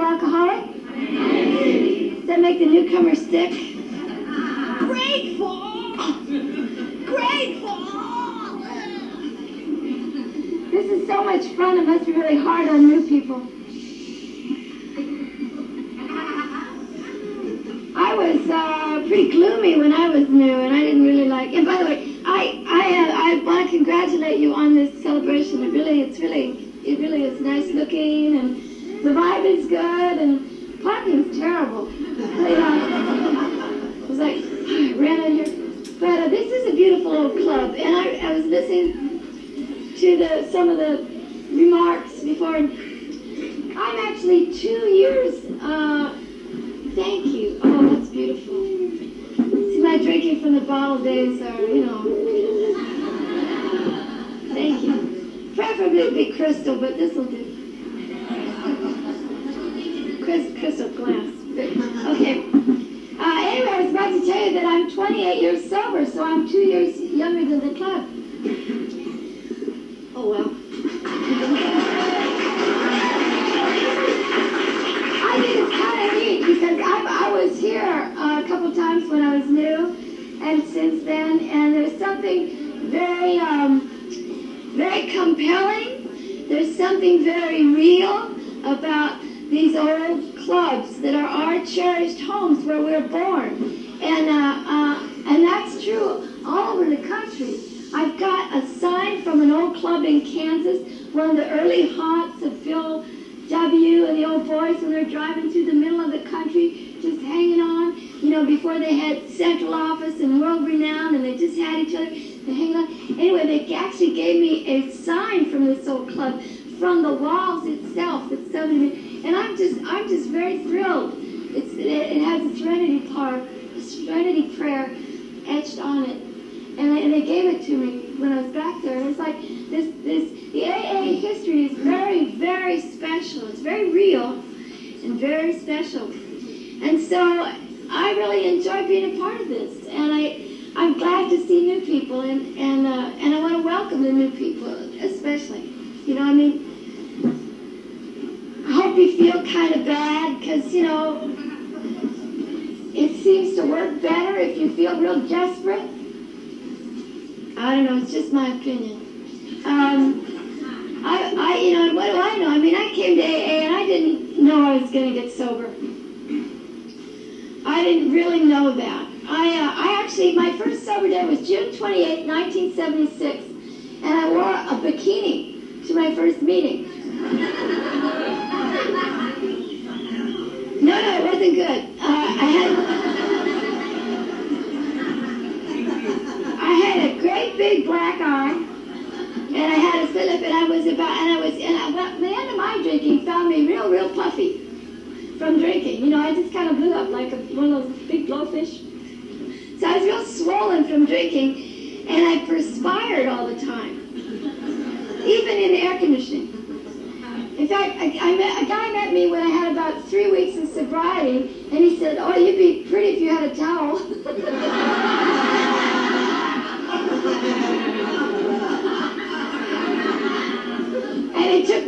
alcoholic? Does that make the newcomer sick? Grateful! Grateful! This is so much fun. It must be really hard on new people. I was uh, pretty gloomy when I was new, and I didn't really like. And by the way, I I uh, I want to congratulate you on this celebration. It really, it's really, it really is nice looking, and the vibe is good, and parking's terrible. But, uh, it was like I ran in here, but uh, this is a beautiful old club, and I I was listening to the some of the remarks before. I'm actually two years. Uh, Thank you. Oh, that's beautiful. See, my drinking from the bottle days are, you know. Thank you. Preferably it'd be crystal, but this will do.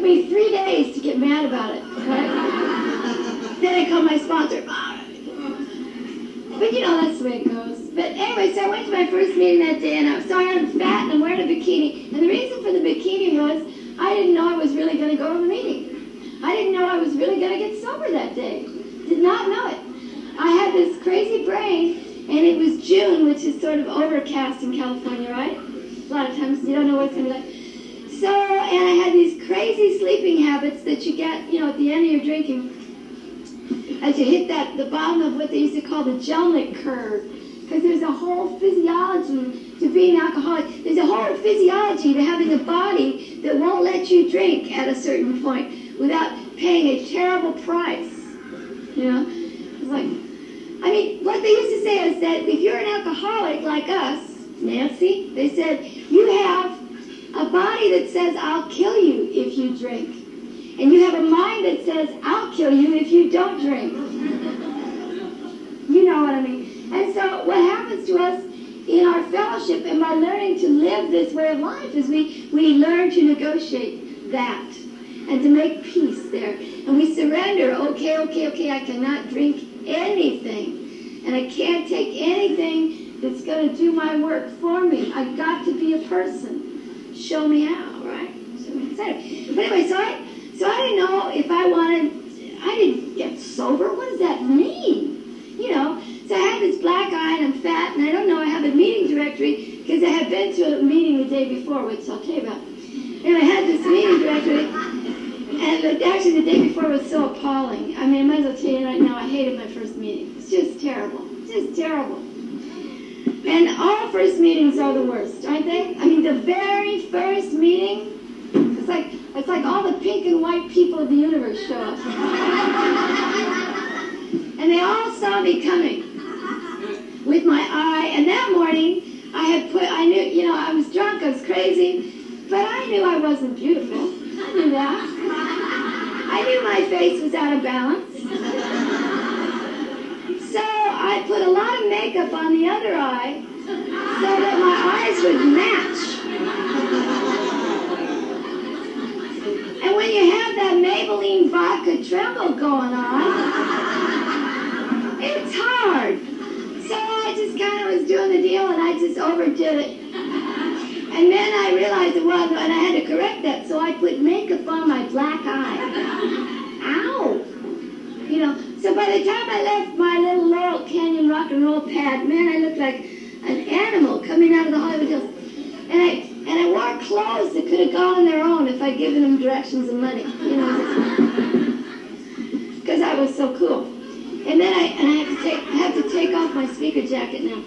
Me three days to get mad about it. Right? then I called my sponsor. But you know, that's the way it goes. But anyway, so I went to my first meeting that day, and I, so I'm fat and I'm wearing a bikini. And the reason for the bikini was I didn't know I was really going to go to the meeting. I didn't know I was really going to get sober that day. Did not know it. I had this crazy brain, and it was June, which is sort of overcast in California, right? A lot of times you don't know what's going to be like. So, and I had these crazy sleeping habits that you get, you know, at the end of your drinking as you hit that the bottom of what they used to call the Jellinek curve. Because there's a whole physiology to being an alcoholic. There's a whole physiology to having a body that won't let you drink at a certain point without paying a terrible price. You know? It's like, I mean, what they used to say is that if you're an alcoholic like us, Nancy, they said, you have a body that says, I'll kill you if you drink. And you have a mind that says, I'll kill you if you don't drink. you know what I mean? And so what happens to us in our fellowship and by learning to live this way of life is we, we learn to negotiate that. and to make peace there. And we surrender. Okay, okay, okay, I cannot drink anything. And I can't take anything that's going to do my work for me. I've got to be a person. Show me how, right? So, but anyway, so I, so I didn't know if I wanted, I didn't get sober. What does that mean? You know, so I have this black eye and I'm fat and I don't know, I have a meeting directory because I had been to a meeting the day before, which I'll tell you about. And I had this meeting directory and actually the day before was so appalling. I mean, I might as well tell you right now, I hated my first meeting. It's just terrible. Just terrible. And all first meetings are the worst, aren't they? I mean, the very first meeting, it's like it's like all the pink and white people of the universe show up. and they all saw me coming with my eye. And that morning, I had put, I knew, you know, I was drunk, I was crazy, but I knew I wasn't beautiful. I knew that. I knew my face was out of balance. So I put a lot of makeup on the other eye so that my eyes would match. And when you have that Maybelline vodka tremble going on, it's hard. So I just kind of was doing the deal and I just overdid it. And then I realized it was, and I had to correct that, so I put makeup on my black eye. Ow! You know, so by the time I left my little Laurel Canyon rock and roll pad, man, I looked like an animal coming out of the Hollywood Hills. And I and I wore clothes that could have gone on their own if I'd given them directions and money, you know, because I was so cool. And then I and I have to take I have to take off my speaker jacket now.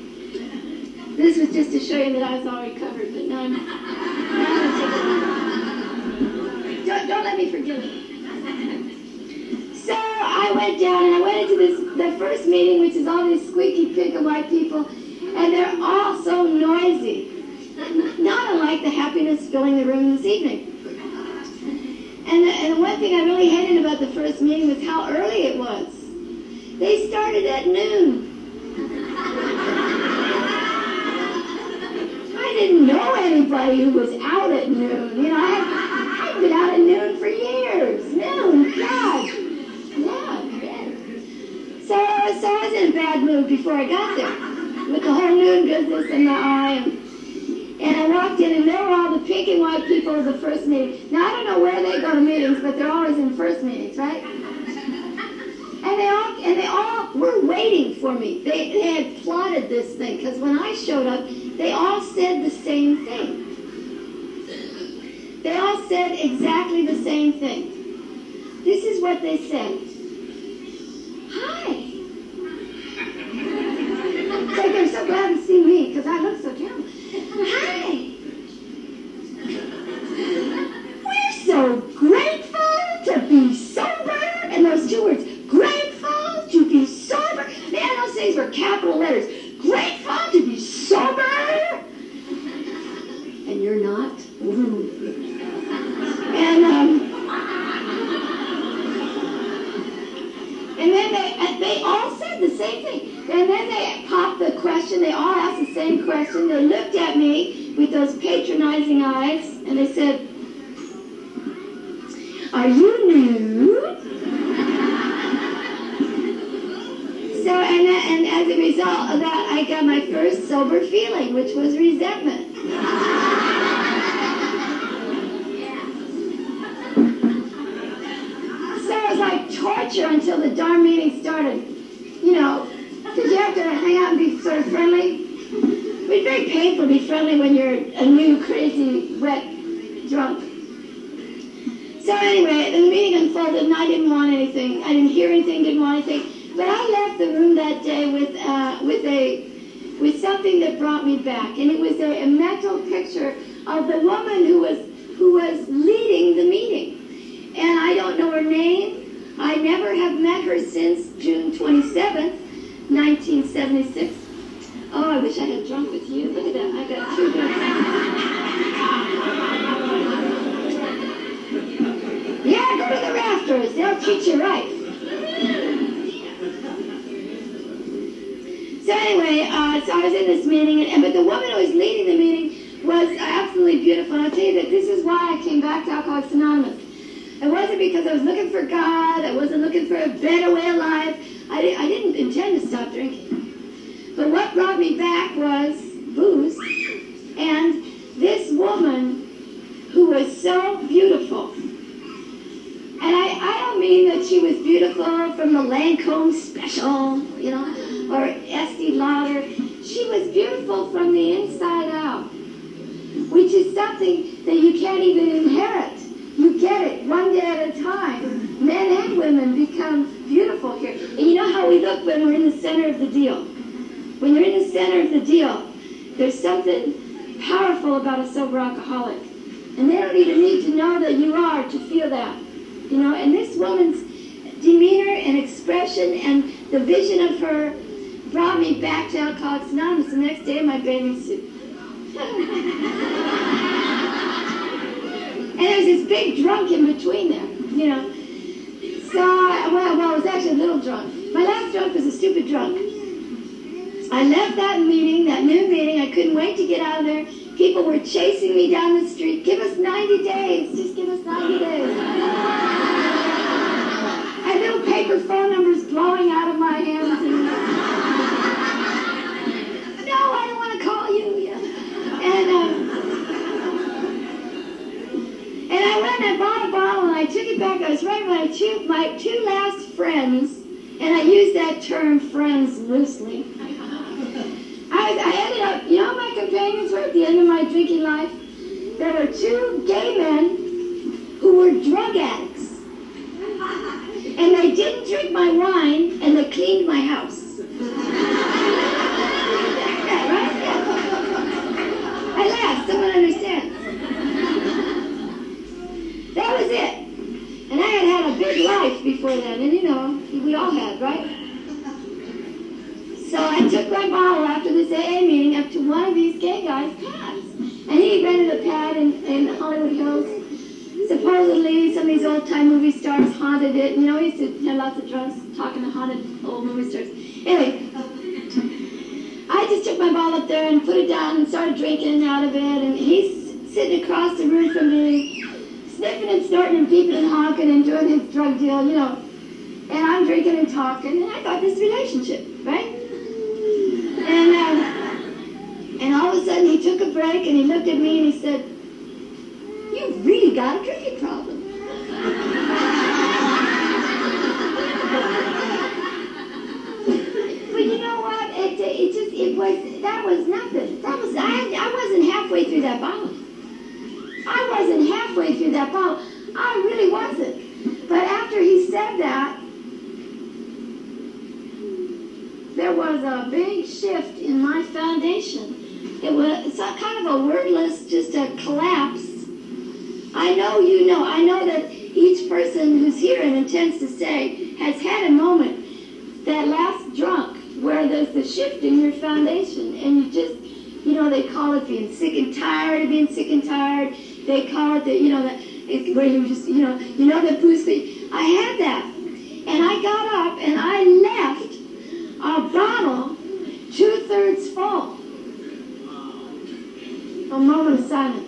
This was just to show you that I was already covered, but now I'm. Now I'm don't, don't let me forget it. So I went down and I went into this the first meeting, which is all these squeaky pink white people, and they're all so noisy. Not unlike the happiness filling the room this evening. And the, and one thing I really hated about the first meeting was how early it was. They started at noon. I didn't know anybody who was out at noon. You know, I I'd been out at noon for years. Noon, God. Yeah. So, so I was in a bad mood before I got there with the whole noon business in my eye. And, and I walked in, and there were all the pink and white people of the first meeting. Now, I don't know where they go to meetings, but they're always in first meetings, right? And they all and they all were waiting for me. They, they had plotted this thing because when I showed up, they all said the same thing. They all said exactly the same thing. This is what they said. Hi. Like they're so glad to see me because I look so terrible. Hi. We're so grateful to be sober. And those two words, grateful to be sober. Man, those things were capital letters. Same thing. And then they popped the question. They all asked the same question. They looked at me with those patronizing eyes, and they said, Are you new? So, and, and as a result of that, I got my first sober feeling, which was resentment. So it was like torture until the darn meeting started. You know, because you have to hang out and be sort of friendly. It's very painful to be friendly when you're a new, crazy, wet, drunk. So anyway, the meeting unfolded, and I didn't want anything. I didn't hear anything, didn't want anything. But I left the room that day with uh, with a with something that brought me back, and it was a, a mental picture of the woman who was who was leading the meeting. And I don't know her name. I never have met her since June 27th, 1976. Oh, I wish I had drunk with you. Look at that. I got two drinks. Yeah, go to the rafters. They'll treat you right. So anyway, uh, so I was in this meeting, and, but the woman who was leading the meeting was absolutely beautiful. And I'll tell you that this is why I came back to Alcoholics Anonymous. It wasn't because I was looking for God. I wasn't looking for a better way of life. I, di- I didn't intend to stop drinking. But what brought me back was booze and this woman who was so beautiful. And I, I don't mean that she was beautiful from the Lancome special, you know, or Estee Lauder. She was beautiful from the inside out, which is something that you can't even inherit. You get it one day at a time. Men and women become beautiful here. And you know how we look when we're in the center of the deal. When you're in the center of the deal, there's something powerful about a sober alcoholic. And they don't even need to know that you are to feel that. You know, and this woman's demeanor and expression and the vision of her brought me back to Alcoholics Anonymous the next day in my bathing suit. and there's this big drunk in between there, you know. So, I, well, well, I was actually a little drunk. My last drunk was a stupid drunk. I left that meeting, that new meeting. I couldn't wait to get out of there. People were chasing me down the street. Give us 90 days. Just give us 90 days. I had little paper phone numbers blowing out of my hands. And, no, I don't want to call you. And, um, and I went and I bought a bottle and I took it back. I was right with my two, my two last friends, and I use that term friends loosely. I, I ended up, you know, my companions were at the end of my drinking life. There were two gay men who were drug addicts. And they didn't drink my wine, and they cleaned my house. I laughed. Someone understands. That was it. And I had had a big life before then, and you know, we all had, right? So I took my bottle after this AA meeting up to one of these gay guys' pads. And he rented a pad in, in Hollywood Hills. Supposedly, some of these old-time movie stars haunted it. You know, he used to have lots of drunks talking to haunted old movie stars. Anyway, I just took my bottle up there and put it down and started drinking out of it. And he's sitting across the room from me, sniffing and snorting and beeping and honking and doing his drug deal, you know. And I'm drinking and talking, and I got this relationship, right? And um, and all of a sudden he took a break and he looked at me and he said, "You've really got a drinking problem." but you know what? It, it just it was that was nothing. That was I I wasn't halfway through that bottle. I wasn't halfway through that bottle. I really wasn't. But after he said that, there was a big shift in my foundation. It was a kind of a wordless, just a collapse. I know you know. I know that each person who's here and intends to stay has had a moment, that last drunk, where there's the shift in your foundation, and you just, you know, they call it being sick and tired of being sick and tired. They call it the, you know, the, where you just, you know, you know the pussy. I had that, and I got up and I left a bottle two thirds full. A moment of silence.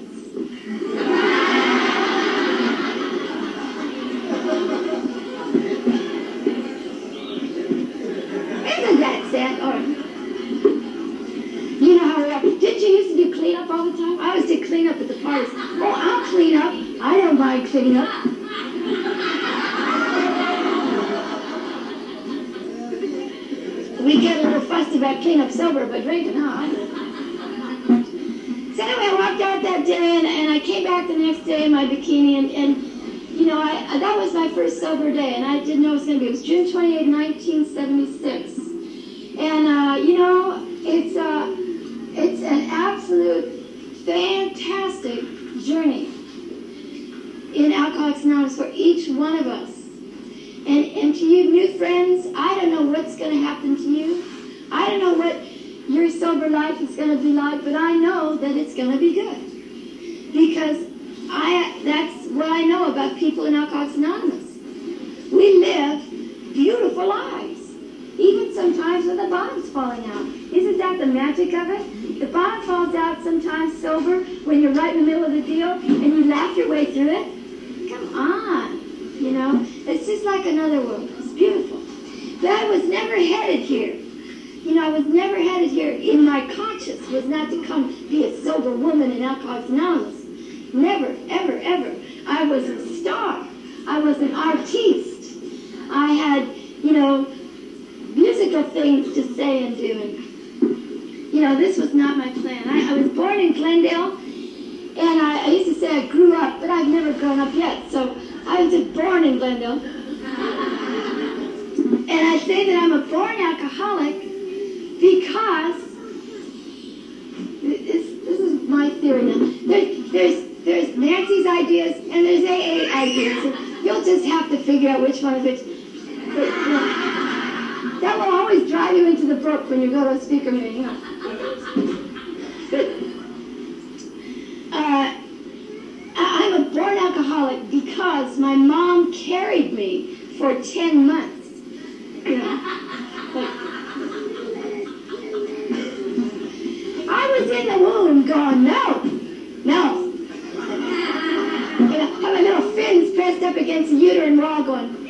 Isn't that sad? Or, you know how we are. You used to do cleanup all the time? I used to clean up at the parties. Oh, I'll clean up. I don't mind cleaning up. We get a little fussy about cleanup sober, but drinking, huh? So anyway, I walked out that day, and, and I came back the next day in my bikini, and, and you know, I, that was my first sober day, and I didn't know it was going to be. It was June 28, 1976. And, uh, you know, it's, uh, it's an absolute fantastic journey in Alcoholics Anonymous for each one of us. And, and to you new friends, I don't know what's going to happen to you. I don't know what your sober life is going to be like, but I know that it's going to be good. Because I that's what I know about people in Alcoholics Anonymous. We live beautiful lives, even sometimes with the bottom's falling out. Isn't that the magic of it? The bottom falls out sometimes sober when you're right in the middle of the deal and you laugh your way through it. Come on. You know, it's just like another world. It's beautiful. But I was never headed here. You know, I was never headed here in my conscience was not to come be a sober woman in Alcoholics Anonymous. Never, ever, ever. I was a star. I was an artiste. I had, you know, musical things to say and do. And, you know, this was not my plan. I, I was born in Glendale, and I, I used to say I grew up, but I've never grown up yet. So I was just born in Glendale. And I say that I'm a born alcoholic because this, this is my theory now. There's, there's, there's Nancy's ideas and there's AA ideas. You'll just have to figure out which one is which. But, you know, that will always drive you into the brook when you go to a speaker meeting. You uh, I'm a born alcoholic because my mom carried me for 10 months. I was in the womb going, no, no. You know, my little fins pressed up against the uterine wall going,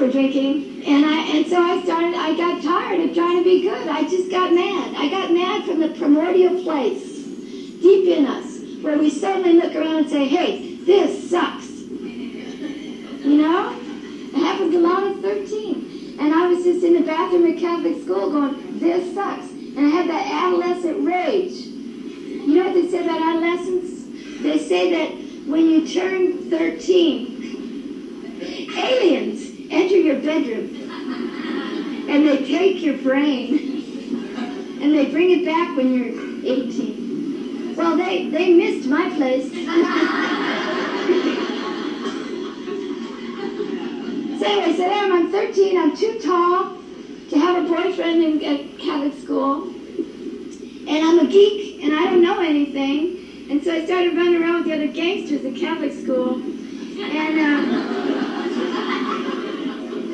for drinking. And I and so I started, I got tired of trying to be good. I just got mad. I got mad from the primordial place deep in us, where we suddenly look around and say, hey, this sucks. You know? It happens a lot at 13. And I was just in the bathroom at Catholic school going, this sucks. And I had that adolescent rage. You know what they say about adolescence? They say that when you turn 13, aliens enter your bedroom and they take your brain and they bring it back when you're 18. Well, they, they missed my place. so anyway, so there I'm 13. I'm too tall to have a boyfriend in at Catholic school. And I'm a geek, and I don't know anything. And so I started running around with the other gangsters at Catholic school. And, uh,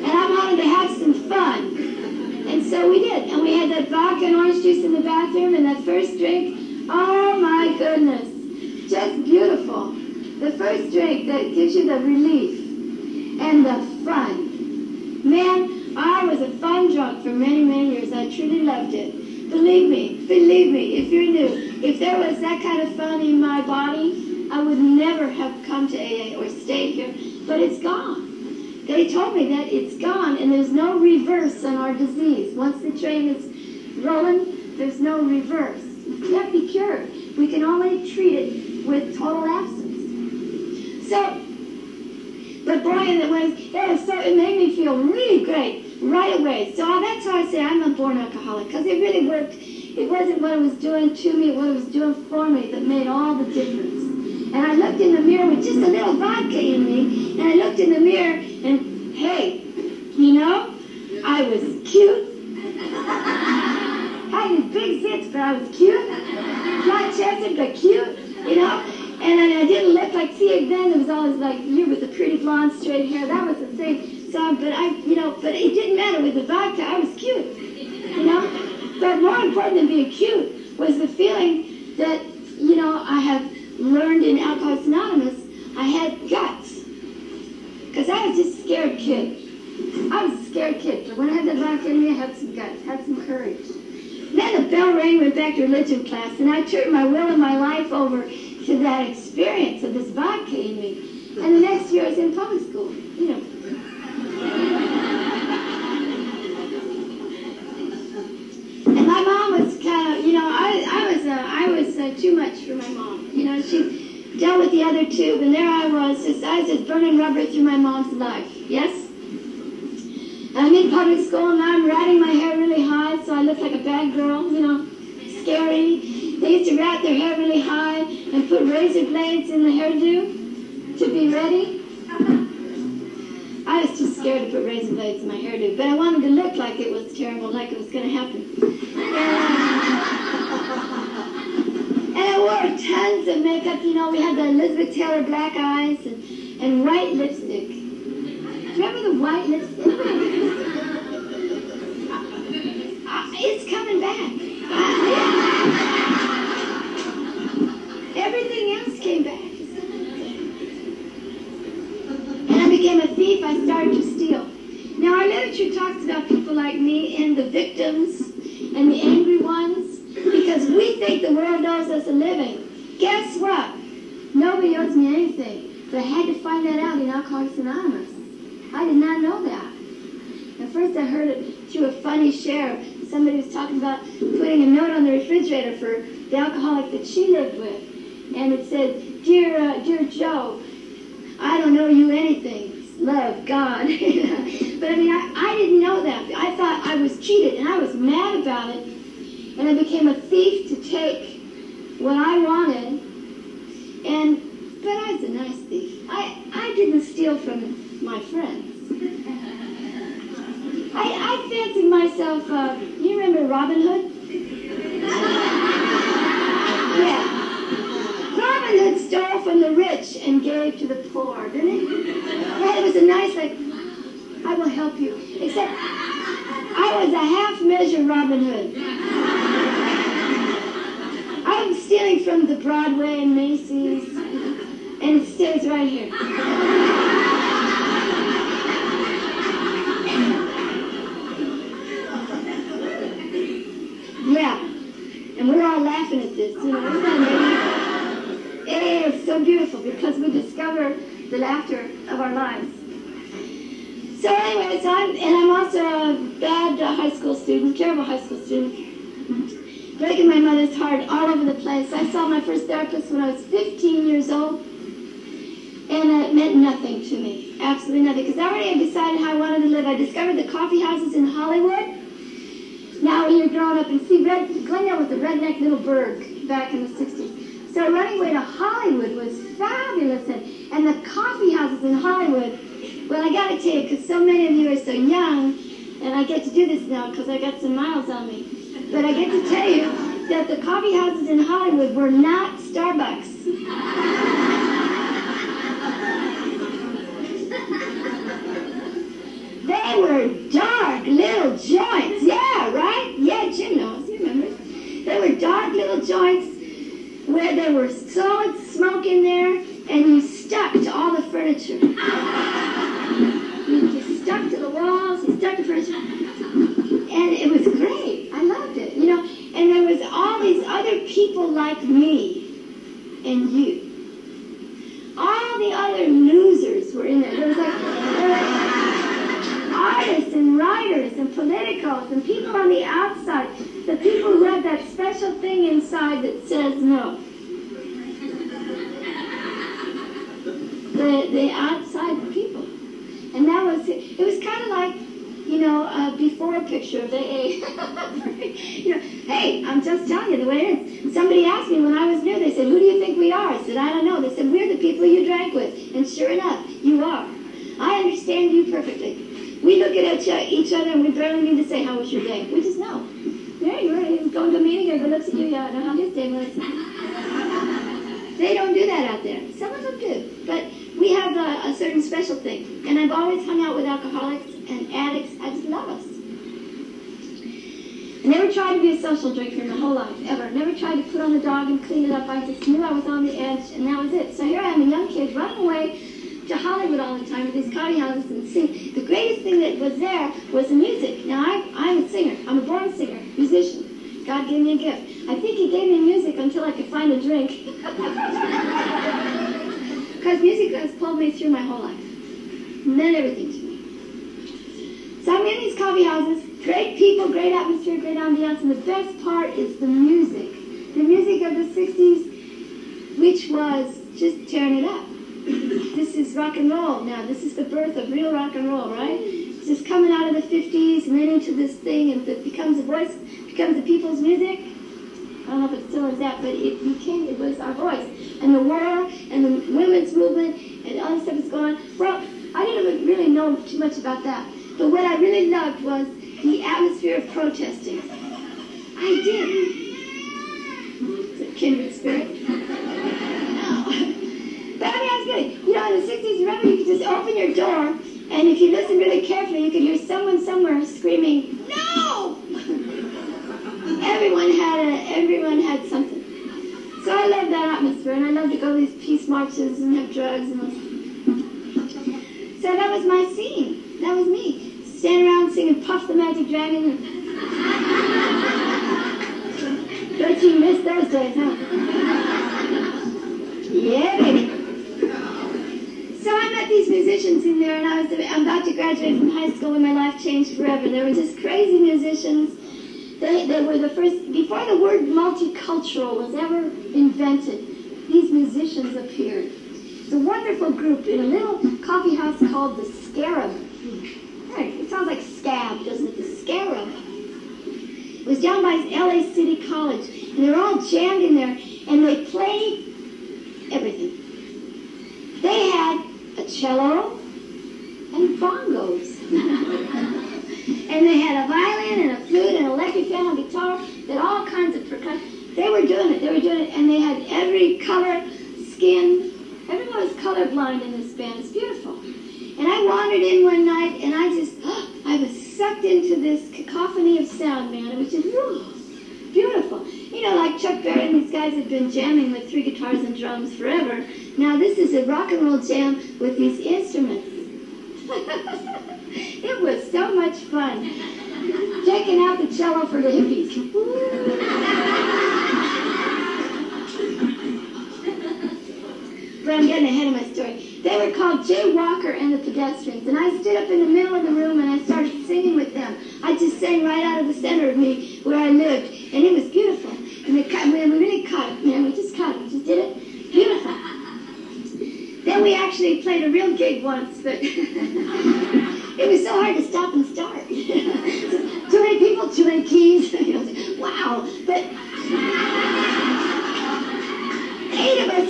and I wanted to have some fun. And so we did. And we had that vodka and orange juice in the bathroom, and that first drink, oh my goodness, just beautiful. The first drink that gives you the relief and the fun. Man, I was a fun drunk for many, many years. I truly loved it. Believe me, believe me, if you're new, if there was that kind of fun in my body, I would never have come to AA or stayed here. But it's gone. They told me that it's gone and there's no reverse on our disease. Once the train is rolling, there's no reverse. It can't be cured. We can only treat it with total absence. So, but boy, it was, it was so, it made me feel really great right away. So that's why I say I'm a born alcoholic because it really worked. It wasn't what it was doing to me, what it was doing for me that made all the difference. And I looked in the mirror with just a little vodka in me, and I looked in the mirror, and hey, you know, I was cute. I had big zits, but I was cute. Flat chested, but cute, you know. And I didn't look like, see, then it was always like you with the pretty blonde straight hair. That was the thing. So, but I, you know, but it didn't matter with the vodka. I was cute, you know. But more important than being cute was the feeling that, you know, I have learned in Alcoholics Anonymous, I had guts. Because I was just a scared kid. I was a scared kid. But when I had the vodka in me, I had some guts, had some courage. Then the bell rang, went back to religion class, and I turned my will and my life over to that experience of this vodka in me. And the next year I was in public school, you know. My mom was kind of, you know, I, I was, uh, I was uh, too much for my mom. You know, she dealt with the other two, and there I was, just, I was just burning rubber through my mom's life. Yes? I'm in public school, and I'm ratting my hair really high, so I look like a bad girl, you know, scary. They used to rat their hair really high and put razor blades in the hairdo to be ready. I was too scared to put razor blades in my hairdo, but I wanted to look like it was terrible, like it was going to happen. And, I wore tons of makeup. You know, we had the Elizabeth Taylor black eyes and, and white lipstick. Remember the white lipstick? It's coming back. Everything else came back. And I became a thief. I started to steal. Now, our literature talks about people like me and the victims and the angry ones because we think the world owes us a living. Guess what? Nobody owes me anything. But I had to find that out in Alcoholics Anonymous. I did not know that. At first I heard it through a funny share. Somebody was talking about putting a note on the refrigerator for the alcoholic that she lived with. And it said, Dear, uh, dear Joe, I don't know you anything. Love, God. but I mean, I, I didn't know that. I thought I was cheated, and I was mad about it. And I became a thief to take what I wanted. And, but I was a nice thief. I, I didn't steal from my friends. I, I fancied myself, uh, you remember Robin Hood? yeah. Robin Hood stole from the rich and gave to the poor, didn't he? It was a nice, like, I will help you. Except I was a half measure Robin Hood. I was stealing from the Broadway and Macy's, and it stays right here. Yeah, and we're all laughing at this, you know. Isn't? It is so beautiful because we discover the laughter of our lives. So anyway, so I'm, and I'm also a bad high school student, terrible high school student, breaking my mother's heart all over the place. I saw my first therapist when I was 15 years old, and it meant nothing to me, absolutely nothing, because I already had decided how I wanted to live. I discovered the coffee houses in Hollywood. Now when you're growing up and see, Red, Glendale was a redneck little burg back in the 60s. So running away to Hollywood was fabulous. And, and the coffee houses in Hollywood, well, I got to tell you, because so many of you are so young, and I get to do this now because I got some miles on me. But I get to tell you that the coffee houses in Hollywood were not Starbucks. they were dark little joints. Yeah, right? Yeah, Jim knows. He remembers. They were dark little joints where there was solid smoke in there and you stuck to all the furniture. you stuck to the walls, you stuck to furniture. And it was great. I loved it, you know. And there was all these other people like me and you. All the other losers were in there. There was like, there were artists and writers and politicals and people on the outside. The people who have that special thing inside that says no. The, the outside people. And that was, it was kind of like, you know, a before picture of the A. you know, hey, I'm just telling you the way it is. Somebody asked me when I was new, they said, who do you think we are? I said, I don't know. They said, we're the people you drank with. And sure enough, you are. I understand you perfectly. We look at each uh, other and we barely need to say, how was your day? We just know. There you are. Going to a meeting, everybody looks at you, yeah, I know how his day was. they don't do that out there. Some of them do. But we have a, a certain special thing. And I've always hung out with alcoholics and addicts. I just love us. I never tried to be a social drinker in my whole life, ever. Never tried to put on the dog and clean it up. I just knew I was on the edge, and that was it. So here I am, a young kid, running away to Hollywood all the time to these coffee houses and sing. The greatest thing that was there was the music. Now, I, I'm a singer. I'm a born singer, musician. God gave me a gift. I think he gave me music until I could find a drink. Because music has pulled me through my whole life. Meant everything to me. So I'm in these coffee houses. Great people, great atmosphere, great ambiance. And the best part is the music. The music of the 60s, which was just tearing it up. This is rock and roll now. This is the birth of real rock and roll, right? It's just coming out of the 50s and then into this thing and it becomes a voice, becomes the people's music. I don't know if it still is that, but it became, it was our voice. And the war and the women's movement and all this stuff is going. Well, I didn't really know too much about that. But what I really loved was the atmosphere of protesting. I did. Kindred spirit? You know, in the 60s, remember, you could just open your door, and if you listen really carefully, you could hear someone somewhere screaming, No! everyone had a, everyone had something. So I love that atmosphere, and I love to go to these peace marches and have drugs and So that was my scene. That was me. Stand around singing Puff the Magic Dragon. Bet you missed those days, huh? Yeah, baby. So I met these musicians in there, and I was about to graduate from high school, and my life changed forever. There were just crazy musicians. They, they were the first, before the word multicultural was ever invented, these musicians appeared. It's a wonderful group in a little coffee house called the Scarab. It sounds like scab, doesn't it? The Scarab. It was down by LA City College, and they're all jammed in there, and they played everything. They had cello and bongos. and they had a violin and a flute and an electric piano, guitar, and all kinds of percussion. They were doing it. They were doing it, and they had every color, skin. Everyone was colorblind in this band. It's beautiful. And I wandered in one night, and I just, oh, I was sucked into this cacophony of sound, man. It was just, oh, beautiful. You know, like Chuck Berry and these guys have been jamming with three guitars and drums forever. Now this is a rock and roll jam with these instruments. it was so much fun. Checking out the cello for the hippies. but I'm getting ahead of my story. They were called Jay Walker and the Pedestrians, and I stood up in the middle of the room and I started singing with them. I just sang right out of the center of me where I lived, and it was beautiful. And they cut, we really caught it, man. We just caught it. We just did it. Beautiful. Then we actually played a real gig once, but it was so hard to stop and start. too many people, too many keys. wow. But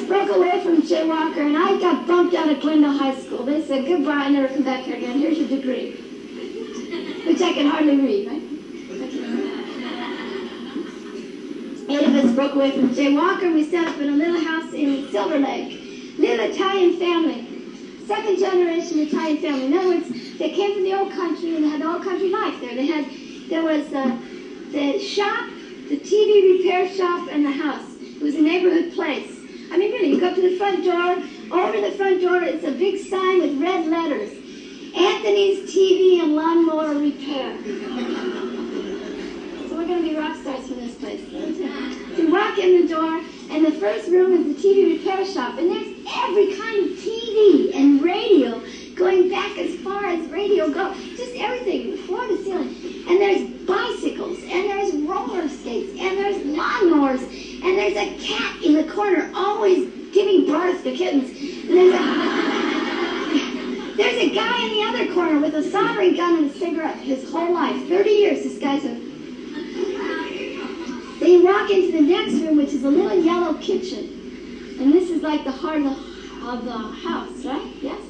broke away from Jay Walker, and I got bumped out of Glendale High School. They said, goodbye, I never come back here again. Here's your degree. Which I can hardly read, right? Eight of us broke away from Jay Walker. We set up in a little house in Silver Lake. Little Italian family. Second generation Italian family. In other words, they came from the old country and they had the old country life there. They had, there was uh, the shop, the TV repair shop, and the house. It was a neighborhood place. I mean, really, you go to the front door. Over the front door it's a big sign with red letters. Anthony's TV and Lawnmower Repair. So we're going to be rock stars from this place. You walk in the door, and the first room is the TV repair shop, and there's every kind of TV and radio going back as far as radio goes. Just everything, floor to ceiling. And there's bicycles, and there's roller skates, and there's lawnmowers, and there's a cat in the corner always giving birth to kittens. And there's a, there's a guy in the other corner with a soldering gun and a cigarette his whole life. 30 years this guy's a... they walk into the next room, which is a little yellow kitchen. And this is like the heart of the, of the house, right? Yes?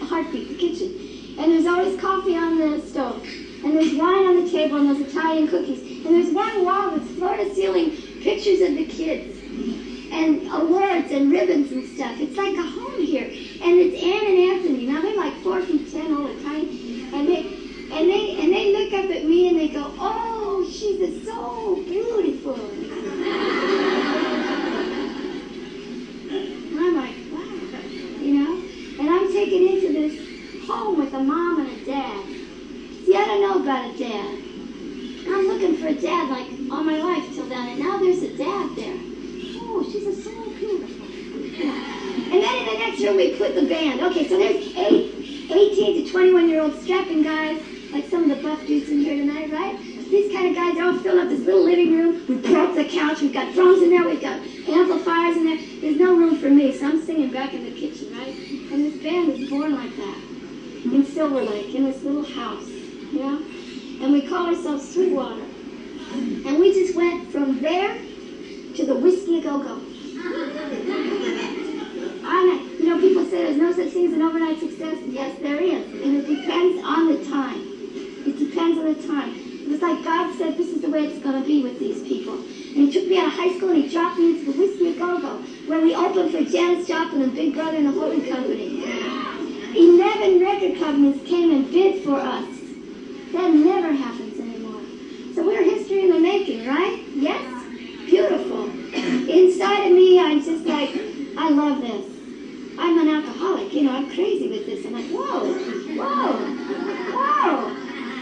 Heartbeat, the kitchen. And there's always coffee on the stove. And there's wine on the table and there's Italian cookies. And there's one wall with floor to ceiling pictures of the kids. And uh, awards and ribbons and stuff. It's like a home here. And it's Anne and Anthony. Now they're like four feet ten, all the time. And they and they and they look up at me and they go, Oh, she's so beautiful. And I'm like, wow, you know? And I'm taken into this home with a mom and a dad. See, I don't know about a dad. I'm looking for a dad like all my life till then, and now there's a dad there. Oh, she's a so beautiful. And then in the next room we put the band. Okay, so there's eight, 18 to 21 year old strapping guys, like some of the buff dudes in here tonight, right? These kind of guys all filled up this little living room. We broke the couch. We've got drums in there. We've got amplifiers in there. There's no room for me, so I'm singing back in the kitchen, right? And this band was born like that in Silver Lake, in this little house, you know? And we call ourselves Sweetwater. And we just went from there to the Whisky Go Go. You know, people say there's no such thing as an overnight success. Yes, there is. And it depends on the time. It depends on the time. It was like God said, this is the way it's going to be with these people. And he took me out of high school and he dropped me into the Whisky A Go Go, where we opened for Janis Joplin and Big Brother and the Holding Company. Eleven record companies came and bid for us. That never happens anymore. So we're history in the making, right? Yes? Beautiful. Inside of me, I'm just like, I love this. I'm an alcoholic, you know, I'm crazy with this. I'm like, whoa, whoa, whoa,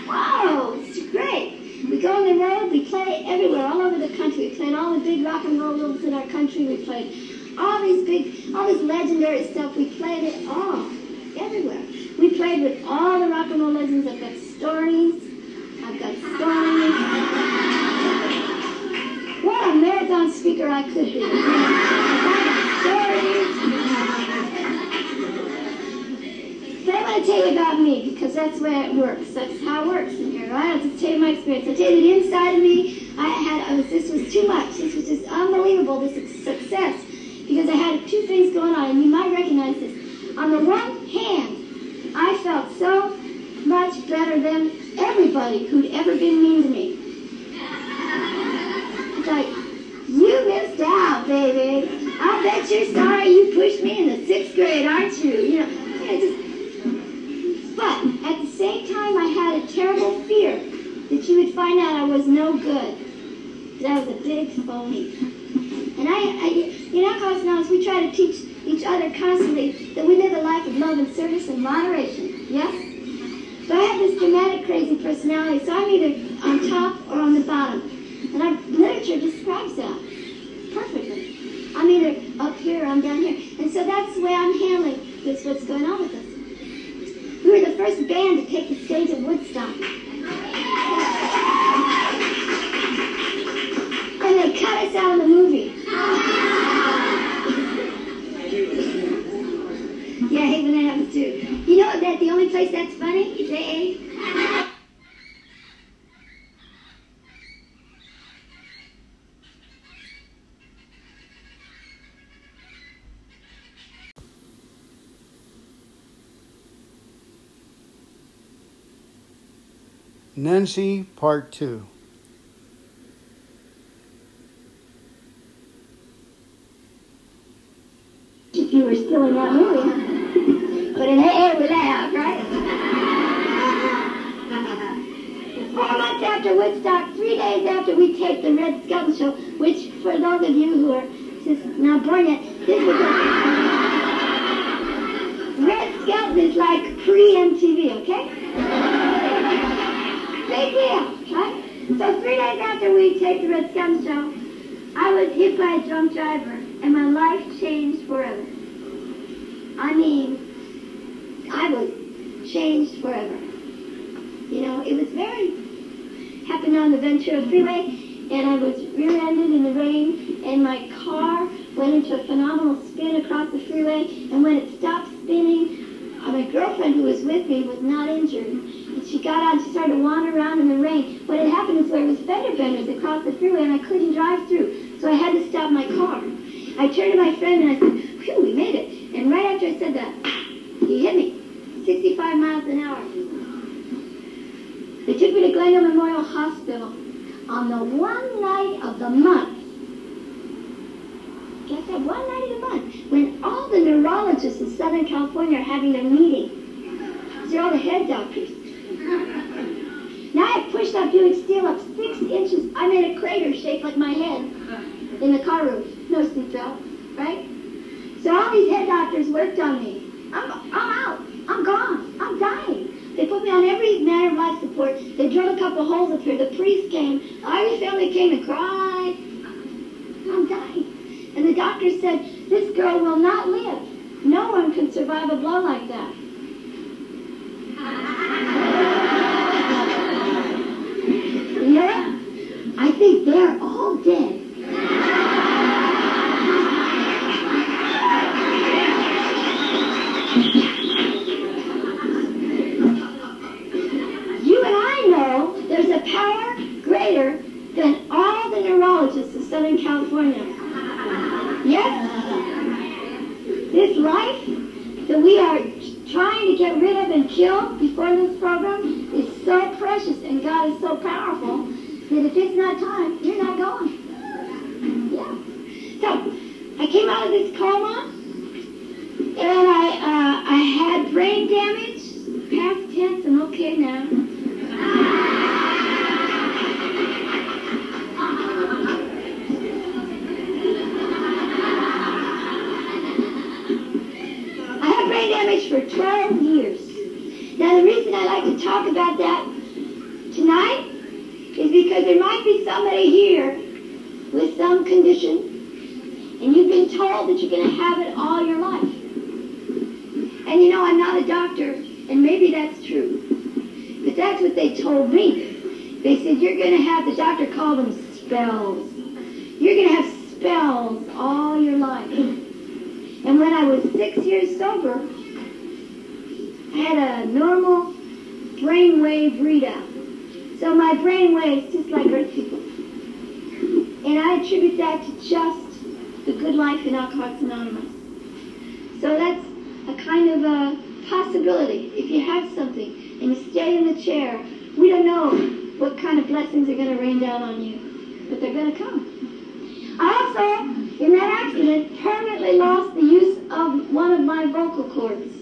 whoa, it's great. We go on the road, we play everywhere, all over the country. We played all the big rock and roll rooms in our country. We played all these big, all this legendary stuff. We played it all, everywhere. We played with all the rock and roll legends. I've got stories. I've got stories. What a marathon speaker I could be. Stories. I want to tell you about me because that's where it works. That's how it works right? I'll just tell you my experience. I'll tell you that inside of me, I had, I was, this was too much. This was just unbelievable, this success. Because I had two things going on, and you might recognize this. On the one hand, I felt so much better than everybody who'd ever been mean to me. It's like, you missed out, baby. I bet you're sorry you pushed me in the sixth grade, aren't you? You know, I just, but at the same time, I had a terrible fear that you would find out I was no good, that was a big phony. And I, I in Alcoholics Anonymous, we try to teach each other constantly that we live a life of love and service and moderation. Yes? So I have this dramatic, crazy personality, so I'm either on top or on the bottom. And our literature describes that perfectly. I'm either up here or I'm down here. And so that's the way I'm handling this, what's going on with us. We were the first band to take the stage at Woodstock. And they cut us out of the movie. Yeah, I hate when that happens too. You know that the only place that's funny is AA? Nancy, Part 2. If you have something and you stay in the chair, we don't know what kind of blessings are going to rain down on you, but they're going to come. I also, in that accident, permanently lost the use of one of my vocal cords.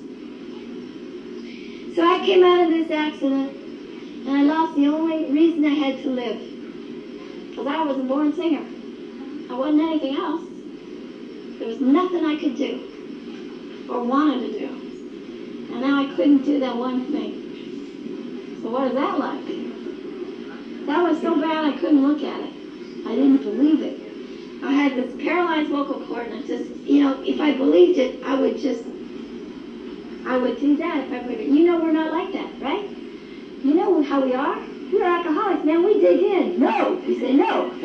So I came out of this accident and I lost the only reason I had to live. Because I was a born singer. I wasn't anything else. There was nothing I could do or wanted to do. And now I couldn't do that one thing. So what is that like? That was so bad I couldn't look at it. I didn't believe it. I had this paralyzed vocal cord, and I just, you know, if I believed it, I would just, I would do that if I believed it. You know we're not like that, right? You know how we are? We're alcoholics, man. We dig in. No. You say no.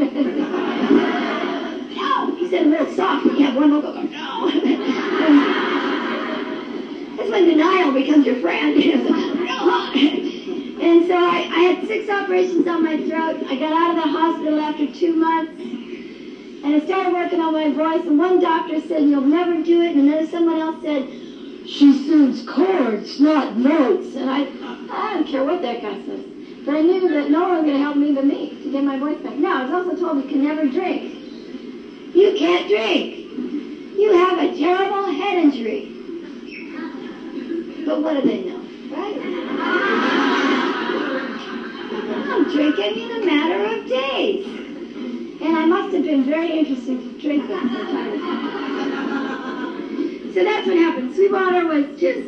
no. He said a little soft you have one vocal cord. No. That's when denial becomes your friend. And so I, I had six operations on my throat. I got out of the hospital after two months. And I started working on my voice. And one doctor said, you'll never do it. And then someone else said, she sings chords, not notes. And I, I don't care what that guy says. But I knew that no one was going to help me but me to get my voice back. Now, I was also told you can never drink. You can't drink. You have a terrible head injury. But what do they know, right? I'm drinking in a matter of days. And I must have been very interesting to drink that. So that's what happened. Sweetwater was just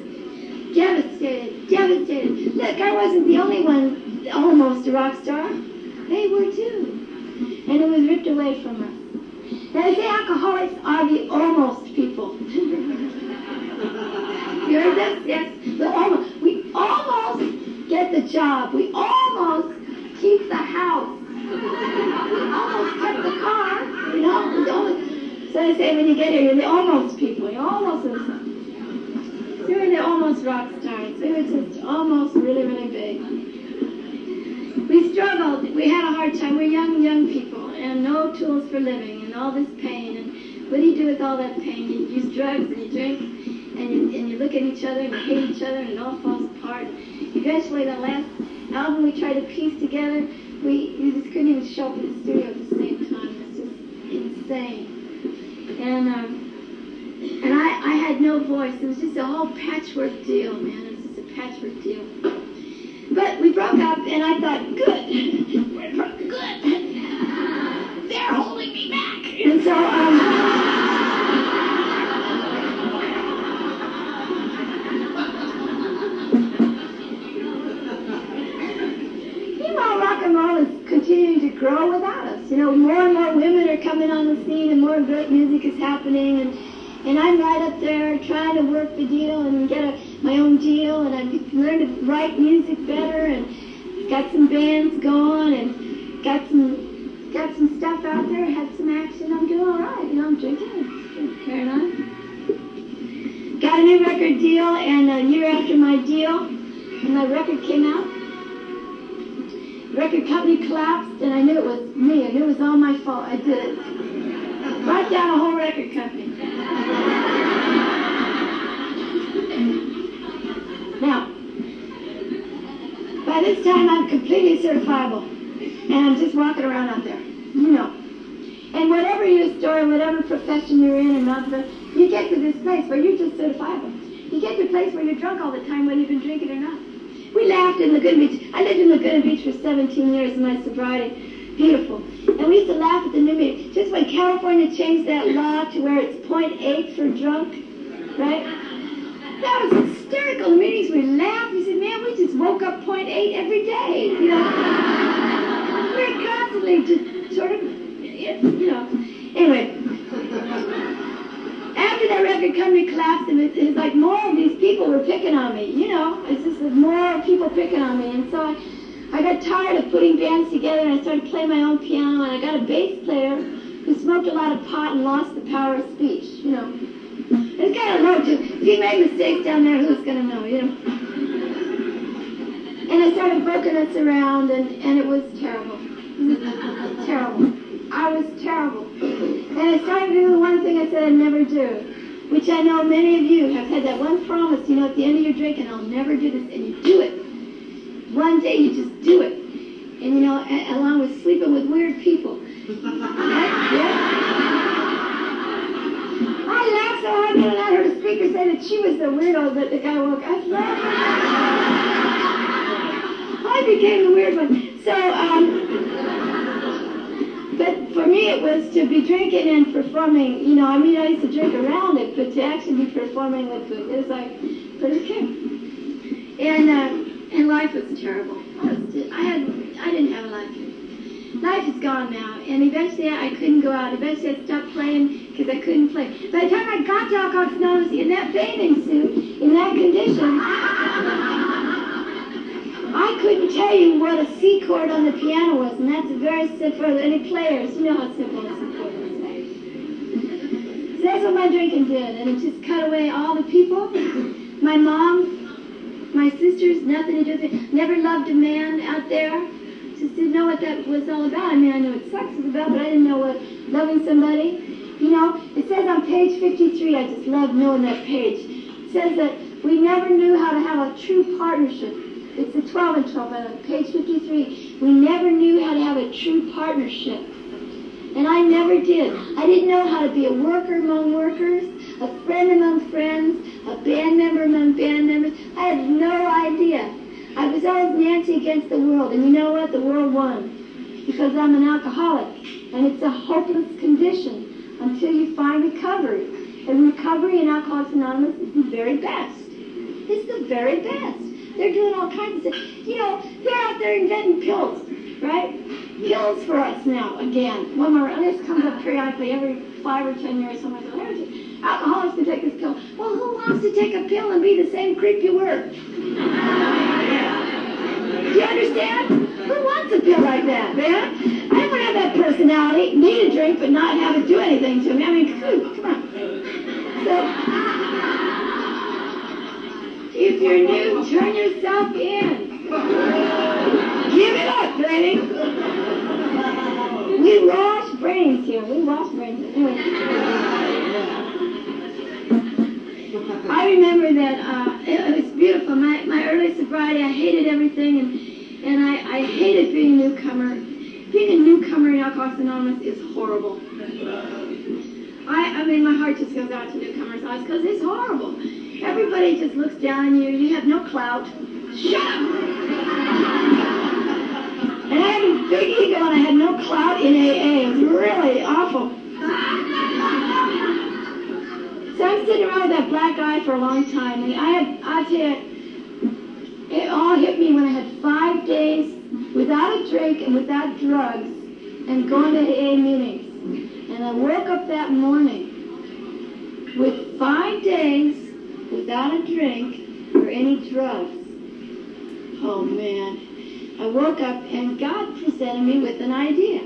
devastated, devastated. Look, I wasn't the only one almost a rock star. They were too. And it was ripped away from us. Now, they say alcoholics are the almost people. you heard this? Yes. Almost. We almost get the job. We almost keep the house. We almost get the car. You know? We almost, so they say when you get here, you're the almost people. You're almost in something. We were the almost rock stars. We were just almost really, really big we struggled. We had a hard time. We're young, young people, and no tools for living, and all this pain. And what do you do with all that pain? You use drugs and you drink, and you, and you look at each other and you hate each other, and it all falls apart. Eventually, the last album we tried to piece together, we you just couldn't even show up in the studio at the same time. It's just insane. And um, and I, I had no voice. It was just a whole patchwork deal, man. It was just a patchwork deal. But we broke up, and I thought, good, good. They're holding me back. And so, um, grow without us. You know, more and more women are coming on the scene, and more great music is happening, and and I'm right up there trying to work the deal and get a, my own deal, and I've learned to write music better, and got some bands going, and got some got some stuff out there, had some action. I'm doing all right. You know, I'm drinking, carrying on. Got a new record deal, and a year after my deal, and my record came out, record company collapsed, and I knew it was me. I knew it was all my fault. I did it. Brought down a whole record company. Now, by this time I'm completely certifiable, and I'm just walking around out there, you know. And whatever your story, whatever profession you're in, and not you get to this place where you're just certifiable. You get to a place where you're drunk all the time, whether you've been drinking or not. We laughed in Laguna Beach. I lived in Laguna Beach for 17 years in my sobriety. Beautiful. And we used to laugh at the new meeting. Just when California changed that law to where it's 0.8 for drunk, right? That was hysterical. The meetings we laughed. We said, man, we just woke up 0.8 every day. You know, we're constantly just sort of, you know. Anyway, after that record company collapsed, and it's like more of these people were picking on me. You know, it's just more people picking on me, and so I. I got tired of putting bands together and I started playing my own piano and I got a bass player who smoked a lot of pot and lost the power of speech, you know. It's kind of low too. If he made mistakes down there, who's going to know, you know? And I started poking us around and, and it was terrible. terrible. I was terrible. And I started to do the one thing I said I'd never do, which I know many of you have had that one promise, you know, at the end of your drink, and I'll never do this, and you do it. One day you just do it. And you know, along with sleeping with weird people. Right? Yeah? I laughed so hard that I heard a speaker say that she was the weirdo that the guy woke up. I became the weird one. So, um, but for me it was to be drinking and performing, you know, I mean I used to drink around it, but to actually be performing with it, it was like pretty cool. And, uh, and life was terrible. I, I had, I didn't have a life. Life is gone now, and eventually I couldn't go out. Eventually I stopped playing because I couldn't play. By the time I got to Alcoholics Anonymous in that bathing suit, in that condition, I couldn't tell you what a C chord on the piano was, and that's very simple. For any players, you know how simple a C chord is. So that's what my drinking did, and it just cut away all the people. My mom my sisters, nothing to do with it. Never loved a man out there. Just didn't know what that was all about. I mean, I know what sex was about, but I didn't know what loving somebody. You know, it says on page 53, I just love knowing that page. It says that we never knew how to have a true partnership. It's the 12 and 12, by the way, page 53. We never knew how to have a true partnership. And I never did. I didn't know how to be a worker among workers, a friend among friends, a band member among band members. I had no idea. I was always Nancy against the world. And you know what? The world won. Because I'm an alcoholic. And it's a hopeless condition until you find recovery. And recovery in Alcoholics Anonymous is the very best. It's the very best. They're doing all kinds of. You know, they're out there inventing pills, right? Pills for us now, again. One more, and this comes up periodically every five or ten years. Someone says, "Hey, alcoholics can take this pill. Well, who wants to take a pill and be the same creep you were? Do you understand? Who wants a pill like that, man? I don't want to have that personality, need a drink, but not have it do anything to me. I mean, come on. So, if you're new, turn yourself in. Give it up, baby. We wash brains here. We wash brains. Anyway. I remember that uh, it, it was beautiful. My, my early sobriety, I hated everything, and and I, I hated being a newcomer. Being a newcomer in Alcoholics Anonymous is horrible. I, I mean, my heart just goes out to newcomers' eyes because it's horrible. Everybody just looks down on you. You have no clout. Shut up! And I had a big ego and I had no clout in AA. It was really awful. So I'm sitting around with that black eye for a long time. And I had, I tell you, it all hit me when I had five days without a drink and without drugs and going to AA meetings. And I woke up that morning with five days without a drink or any drugs. Oh man. I woke up and God presented me with an idea.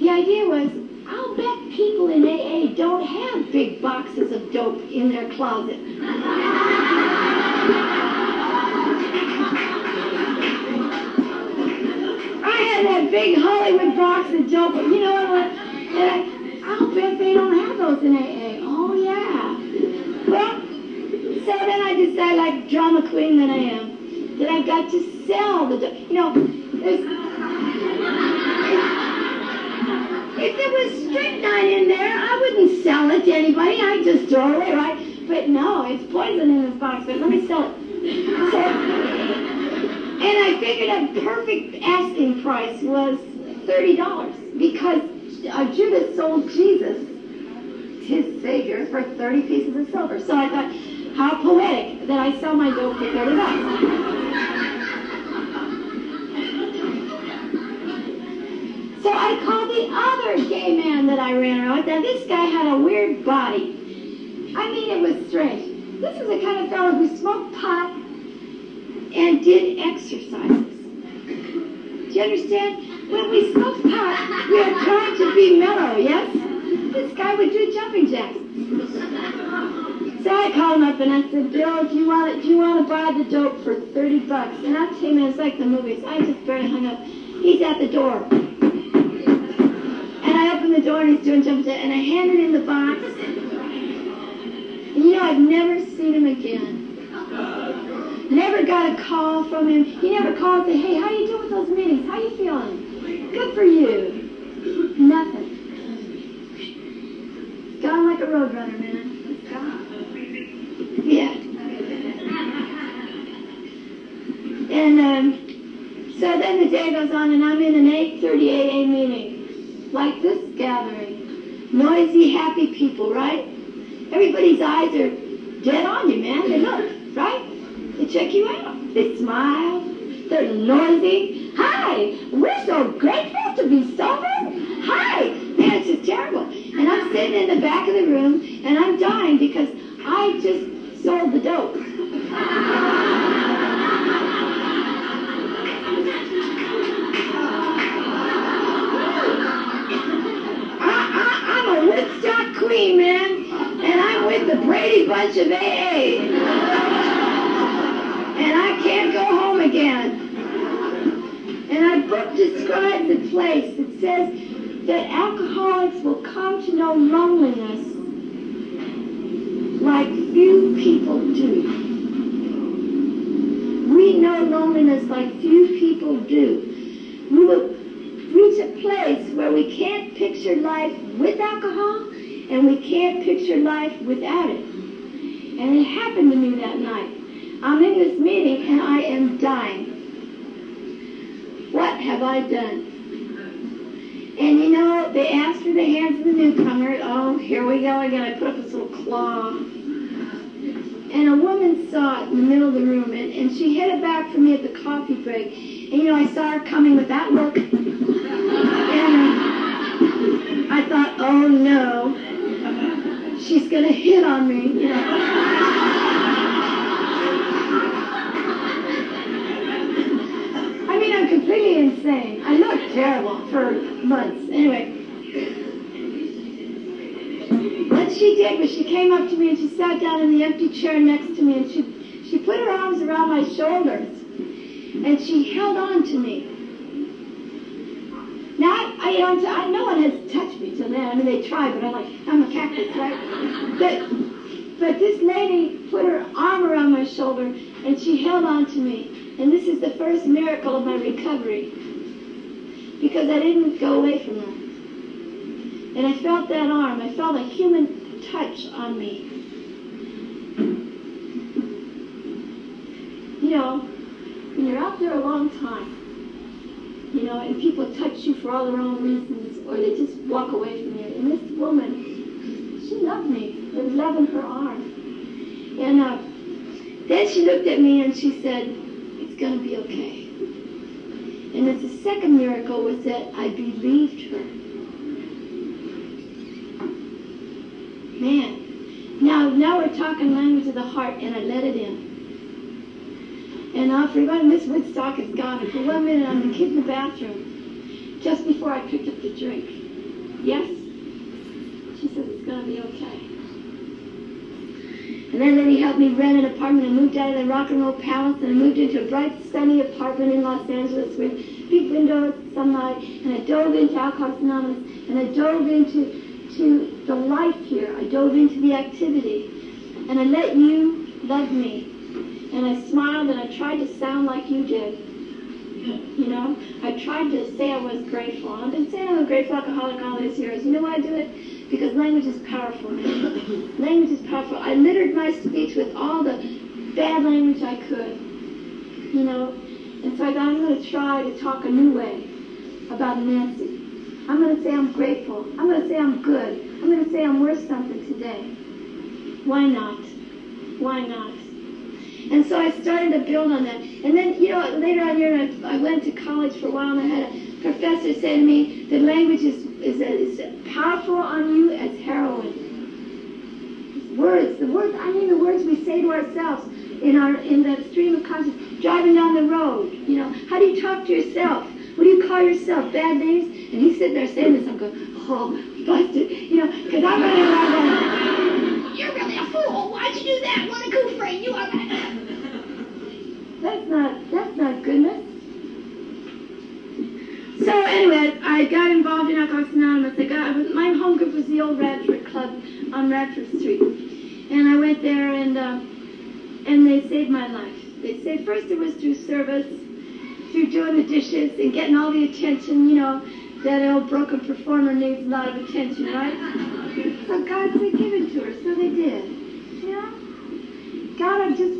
The idea was, I'll bet people in AA don't have big boxes of dope in their closet. I had that big Hollywood box of dope, but you know what? I'll bet they don't have those in AA. Oh yeah. Well, so then I decided, like drama queen that I am, that I've got to sell the. You know, if there was strychnine in there, I wouldn't sell it to anybody. I'd just throw it away, right? But no, it's poison in this box, but let me sell it. So, and I figured a perfect asking price was $30 because uh, Judas sold Jesus, his Savior, for 30 pieces of silver. So I thought, how poetic that I sell my dope for 30 bucks. So I called the other gay man that I ran around with. Now this guy had a weird body. I mean, it was strange. This was the kind of fellow who smoked pot and did exercises. Do you understand? When we smoked pot, we are trying to be mellow, yes? This guy would do jumping jacks. So I called him up and I said, Bill, do you want to, do you want to buy the dope for 30 bucks? And I'll tell you, it's like the movies. I just barely hung up. He's at the door. And I opened the door and he's doing jumping jacks. And I handed him the box. And you know, I've never seen him again. Never got a call from him. He never called and said, hey, how you doing with those meetings? How you feeling? Good for you. Nothing. Gone like a roadrunner, man. It's gone. Yeah. And um, so then the day goes on, and I'm in an 8:30 AA meeting, like this gathering. Noisy, happy people, right? Everybody's eyes are dead on you, man. They look, right? They check you out. They smile. They're noisy. Hi, we're so grateful to be sober. Hi, man, it's just terrible. And I'm sitting in the back of the room, and I'm dying because I just sold the dope. I, I, I'm a Woodstock queen, man, and I'm with the Brady Bunch of AA. And I can't go home again. And our book describes the place. It says that alcoholics will come to know loneliness like few people do. we know loneliness like few people do. We will reach a place where we can't picture life with alcohol and we can't picture life without it. And it happened to me that night. I'm in this meeting and I am dying. What have I done? And you know, they asked for the hands of the newcomer. Oh, here we go again. I put up this little claw. And a woman saw it in the middle of the room, and, and she headed back for me at the coffee break. And you know, I saw her coming with that look. And I thought, oh no, she's going to hit on me. You know. I'm completely insane. I look terrible for months. Anyway. What she did was she came up to me and she sat down in the empty chair next to me and she, she put her arms around my shoulders and she held on to me. Now, I, I, know, I no one has touched me till then. I mean, they tried, but I'm like, I'm a cactus, right? But, but this lady put her arm around my shoulder and she held on to me. And this is the first miracle of my recovery because I didn't go away from her. And I felt that arm. I felt a human touch on me. You know, when you're out there a long time, you know, and people touch you for all the wrong reasons, or they just walk away from you. And this woman, she loved me. There was love in her arm. And uh, then she looked at me and she said, it's going to be okay. And then the second miracle was that I believed her. Man. Now, now we're talking language of the heart, and I let it in. And uh, for one, Miss Woodstock is gone. And for one minute, I'm the kid in the bathroom, just before I picked up the drink. Yes? She said, it's going to be okay. And then he helped me rent an apartment and moved out of the rock and roll palace and moved into a bright, sunny apartment in Los Angeles with big windows, sunlight, and I dove into Alcoholics Anonymous and I dove into to the life here. I dove into the activity. And I let you love me. And I smiled and I tried to sound like you did. You know, I tried to say I was grateful. I've been saying I'm a grateful alcoholic all these years. You know why I do it? Because language is powerful. language is powerful. I littered my speech with all the bad language I could. You know, and so I thought I'm going to try to talk a new way about Nancy. I'm going to say I'm grateful. I'm going to say I'm good. I'm going to say I'm worth something today. Why not? Why not? And so I started to build on that. And then, you know, later on I went to college for a while, and I had a professor say to me that language is, is, is powerful on you as heroin. Words, the words, I mean the words we say to ourselves in our in the stream of consciousness, driving down the road. You know, how do you talk to yourself? What do you call yourself? Bad names? And he's sitting there saying this. I'm going, oh, busted. You know, because I'm running around going, you're really a fool. Why'd you do that? What a goof brain you are. That's not, that's not goodness. So anyway, I got involved in Alcoholics Anonymous. I got, my home group was the old Radford Club on Radford Street. And I went there and, uh, and they saved my life. They saved, first it was through service, through doing the dishes and getting all the attention, you know, that old broken performer needs a lot of attention, right? So God said, give it to her. So they did. Know? God just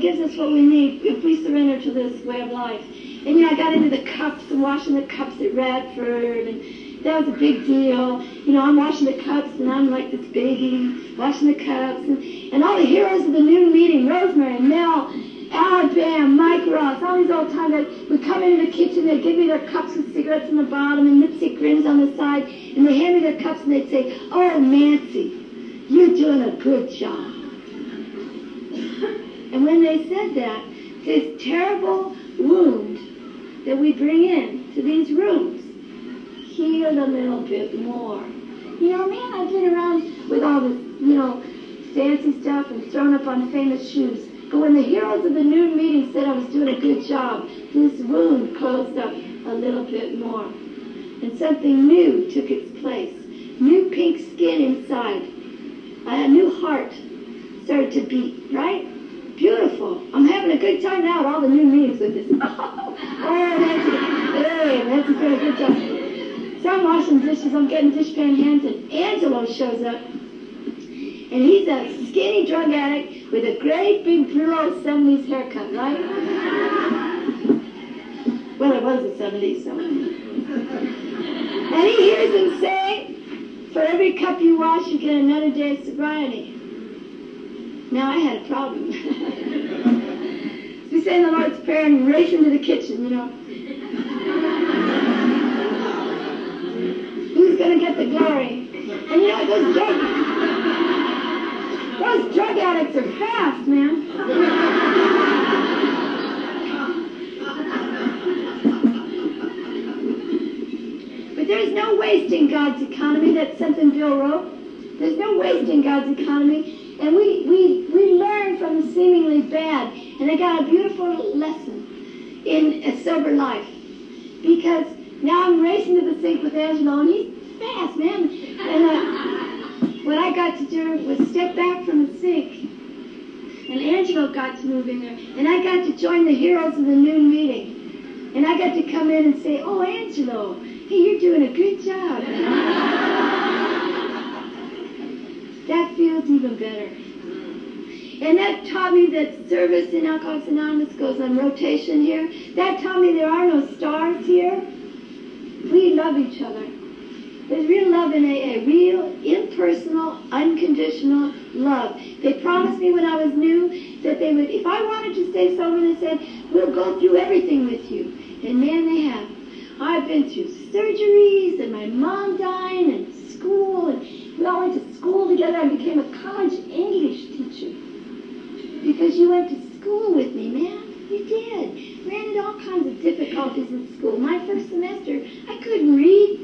gives us what we need if we surrender to this way of life. And you know, I got into the cups and washing the cups at Radford, and that was a big deal. You know, I'm washing the cups, and I'm like this baby washing the cups, and, and all the heroes of the noon meeting, Rosemary, Mel, Al Bam, Mike Ross, all these old time that would come into the kitchen, they'd give me their cups with cigarettes in the bottom and lipstick grins on the side, and they'd hand me their cups and they'd say, Oh, Nancy, you're doing a good job. And when they said that, this terrible wound that we bring in to these rooms healed a little bit more. You know, man, I've been around with all this, you know, fancy stuff and thrown up on famous shoes. But when the heroes of the noon meeting said I was doing a good job, this wound closed up a little bit more. And something new took its place. New pink skin inside. A new heart started to beat, right? Beautiful. I'm having a good time now at all the new meetings with this. Oh, Nancy, hey, Nancy's doing a good job. So I'm washing dishes, I'm getting dishpan hands, and Angelo shows up. And he's a skinny drug addict with a great big Brillo 70s haircut, right? well, it was the 70s, so. And he hears him say, for every cup you wash, you get another day of sobriety. Now I had a problem. we say the Lord's Prayer and race into the kitchen, you know. Who's going to get the glory? And you know, those drug, those drug addicts are fast, man. But there's no waste in God's economy. That's something Bill wrote. There's no waste in God's economy. And we, we, we learn from the seemingly bad. And I got a beautiful lesson in a sober life. Because now I'm racing to the sink with Angelo, and he's fast, man. And uh, what I got to do was step back from the sink. And Angelo got to move in there. And I got to join the heroes of the noon meeting. And I got to come in and say, oh, Angelo, hey, you're doing a good job. that feels even better. And that taught me that service in Alcoholics Anonymous goes on rotation here. That taught me there are no stars here. We love each other. There's real love in AA, real impersonal, unconditional love. They promised me when I was new that they would, if I wanted to stay sober, they said, we'll go through everything with you. And man, they have. I've been through surgeries and my mom dying and school and we all went to school together. I became a college English teacher because you went to school with me, man. You did. Ran into all kinds of difficulties in school. My first semester, I couldn't read.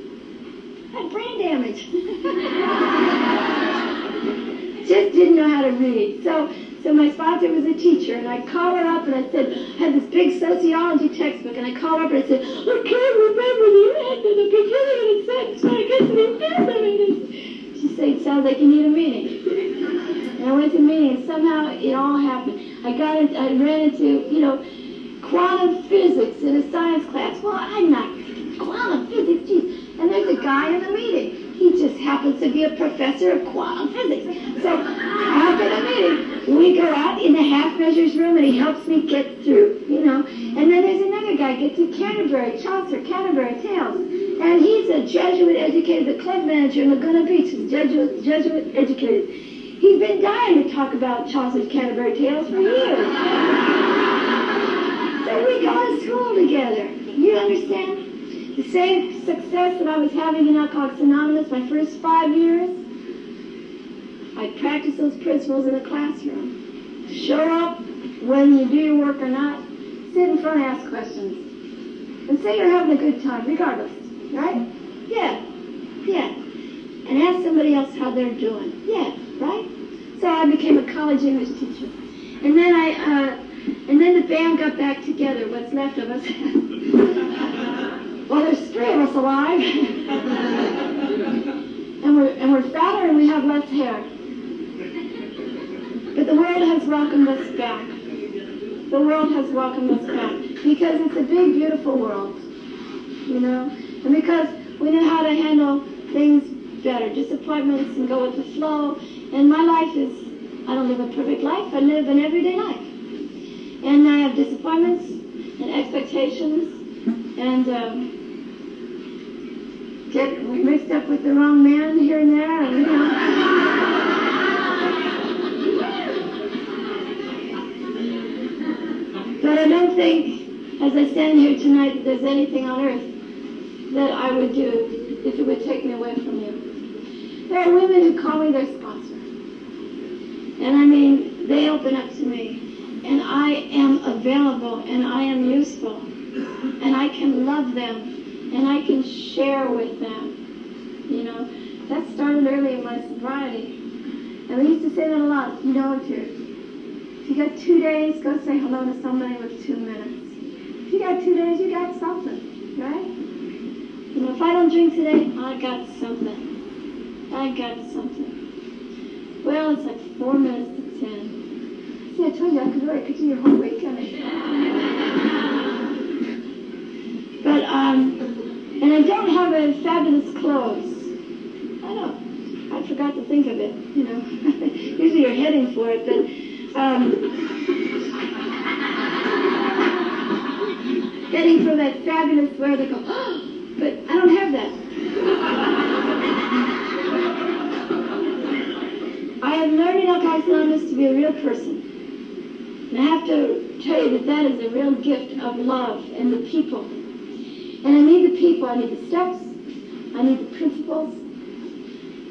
I had brain damage. Just didn't know how to read. So, so my sponsor was a teacher, and I called her up and I said, I had this big sociology textbook, and I called her up and I said, I can't remember the end of the beginning of the sentence when I get to the end of it. She said, it sounds like you need a meeting. And I went to a meeting, and somehow it all happened. I got I ran into, you know, quantum physics in a science class. Well, I'm not quantum physics, geez. And there's a guy in the meeting. He just happens to be a professor of quantum physics. So after the meeting, we go out in the half measures room, and he helps me get through, you know. And then there's another guy, gets to Canterbury, Chaucer, Canterbury Tales. And he's a Jesuit educated, the club manager in Laguna Beach is Jesuit, Jesuit educated. He's been dying to talk about Chaucer's Canterbury Tales for years. so we go to school together. You understand? The same success that I was having in Alcoholics Anonymous my first five years, I practice those principles in the classroom. Show up when you do your work or not. Sit in front and ask questions. And say you're having a good time, regardless. Right? Yeah. Yeah. And ask somebody else how they're doing. Yeah. Right? So I became a college English teacher. And then I, uh, and then the band got back together, what's left of us. well, there's three of us alive. and we're, and we're fatter and we have less hair. But the world has welcomed us back. The world has welcomed us back. Because it's a big, beautiful world. You know? And because we know how to handle things better, disappointments and go with the flow. And my life is, I don't live a perfect life, I live an everyday life. And I have disappointments and expectations and um, get mixed up with the wrong man here and there, you know. But I don't think, as I stand here tonight, that there's anything on earth that I would do if it would take me away from you. There are women who call me their sponsor. And I mean, they open up to me. And I am available and I am useful. And I can love them and I can share with them. You know, that started early in my sobriety. And we used to say that a lot. You know, if, you're, if you got two days, go say hello to somebody with two minutes. If you got two days, you got something, right? You know, if I don't drink today, I got something. I got something. Well, it's like four minutes to ten. See, I told you I could really continue your whole weekend. but um, and I don't have a fabulous clothes. I don't. I forgot to think of it. You know, usually you're heading for it, but um, heading for that fabulous wear that go. Oh, but I don't have that. I have learned in Anonymous to be a real person. And I have to tell you that that is a real gift of love and the people. And I need the people. I need the steps. I need the principles.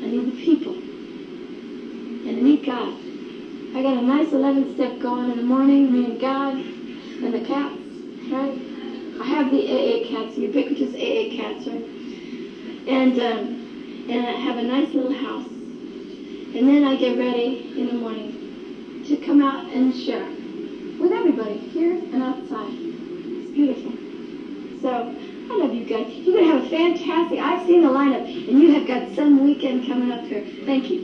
I need the people. And I need God. I got a nice 11 step going in the morning, me and God and the cats, right? I have the AA cats, ubiquitous AA cats, right? And, um, and I have a nice little house. And then I get ready in the morning to come out and share with everybody, here and outside. It's beautiful. So, Love you guys. You're going to have a fantastic, I've seen the lineup, and you have got some weekend coming up here. Thank you.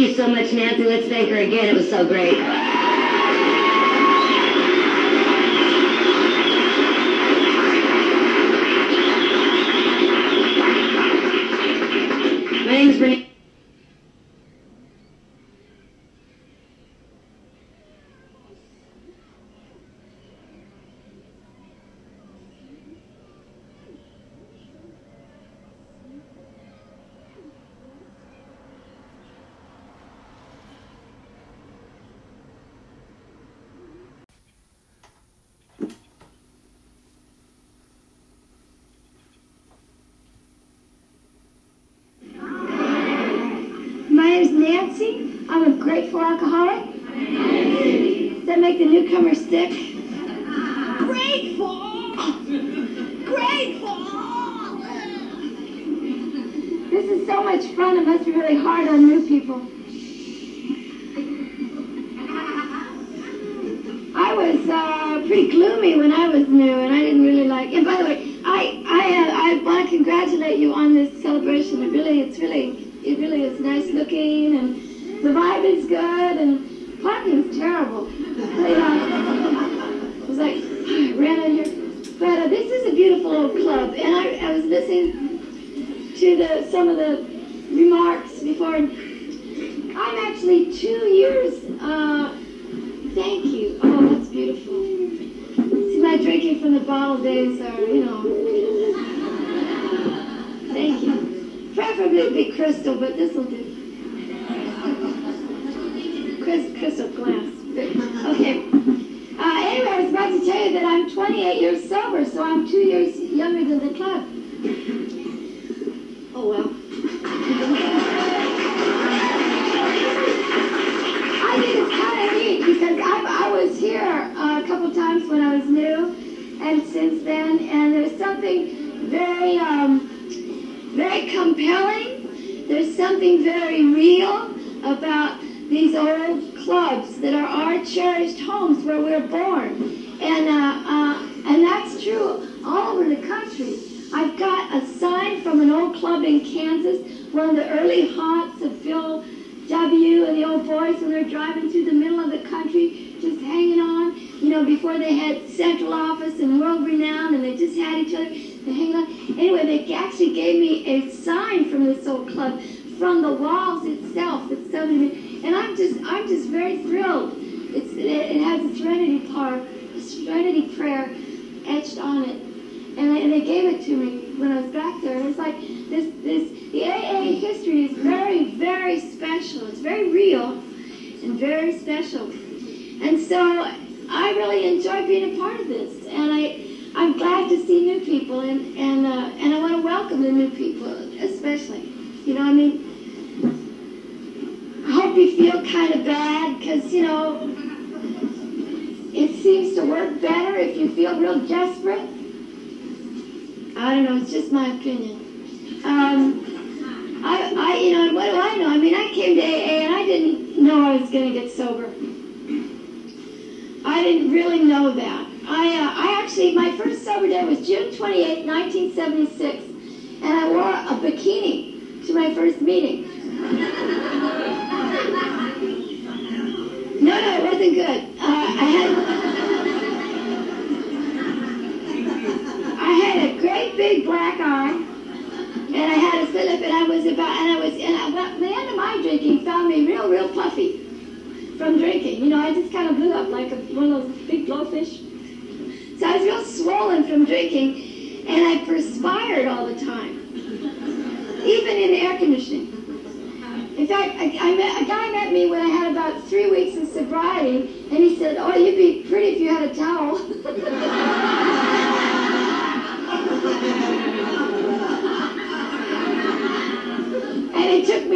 Thank you so much, Nancy. Let's thank her again. It was so great. My name is Renee. My name's Nancy. I'm a grateful alcoholic. Does that make the newcomer sick? Grateful! Grateful! This is so much fun. It must be really hard on new people. I was uh, pretty gloomy when I was new, and I didn't really like. And by the way, I I uh, I want to congratulate you on this celebration. It really, it's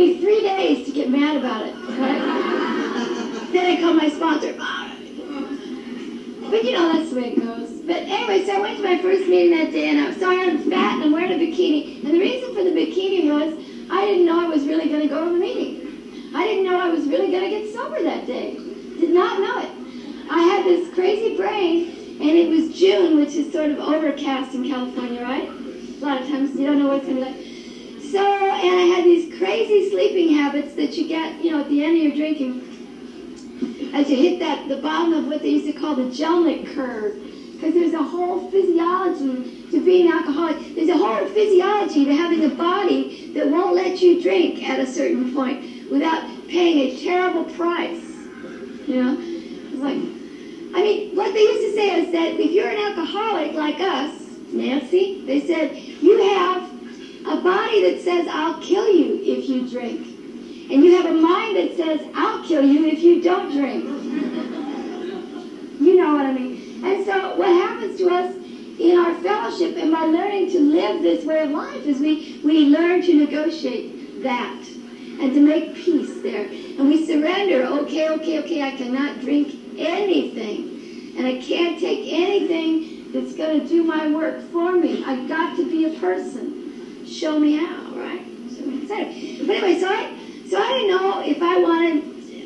me three days to get mad about it. Right? then I called my sponsor. But you know, that's the way it goes. But anyway, so I went to my first meeting that day, and I, was so I'm fat and I'm wearing a bikini. And the reason for the bikini was I didn't know I was really going to go to the meeting. I didn't know I was really going to get sober that day. Did not know it. I had this crazy brain, and it was June, which is sort of overcast in California, right? A lot of times you don't know what's going to be like. So, and I had these crazy sleeping habits that you get, you know, at the end of your drinking as you hit that the bottom of what they used to call the Jellinek curve. Because there's a whole physiology to being alcoholic. There's a whole physiology to having a body that won't let you drink at a certain point without paying a terrible price. You know? It's like, I mean, what they used to say is that if you're an alcoholic like us, Nancy, they said, you have a body that says, I'll kill you if you drink. And you have a mind that says, I'll kill you if you don't drink. You know what I mean? And so what happens to us in our fellowship and by learning to live this way of life is we, we learn to negotiate that and to make peace there. And we surrender, okay, okay, okay, I cannot drink anything. And I can't take anything that's going to do my work for me. I've got to be a person. Show me how, right? So, but anyway, so I, so I didn't know if I wanted,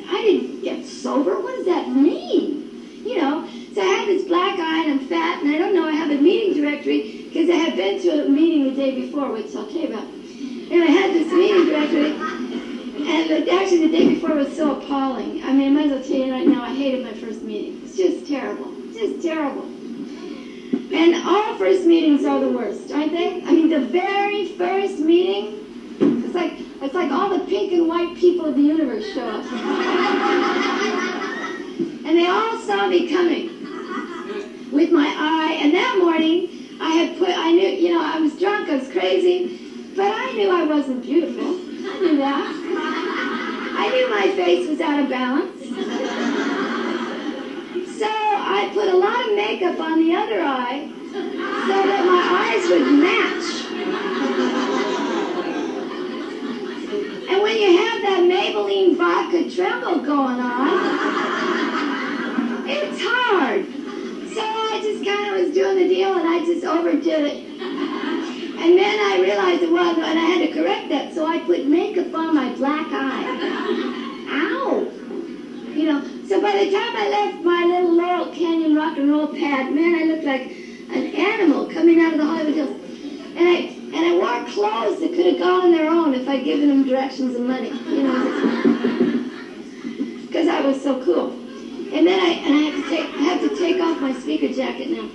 I didn't get sober. What does that mean? You know, so I have this black eye and I'm fat and I don't know, I have a meeting directory because I had been to a meeting the day before, which I'll tell you about. And I had this meeting directory and actually the day before was so appalling. I mean, I might as well tell you right now, I hated my first meeting. It's just terrible. Just terrible. And all first meetings are the worst, aren't they? I mean, the very first meeting, it's like it's like all the pink and white people of the universe show up. and they all saw me coming with my eye. And that morning, I had put, I knew, you know, I was drunk, I was crazy, but I knew I wasn't beautiful. I knew that. I knew my face was out of balance. So I put a lot of makeup on the other eye so that my eyes would match. And when you have that Maybelline vodka tremble going on, it's hard. So I just kind of was doing the deal and I just overdid it. And then I realized it was, and I had to correct that, so I put makeup on my black eye. Ow! You know, so by the time I left my little Laurel Canyon rock and roll pad, man, I looked like an animal coming out of the Hollywood Hills. And I and I wore clothes that could have gone on their own if I'd given them directions and money, you know, because I was so cool. And then I and I have to take have to take off my speaker jacket now.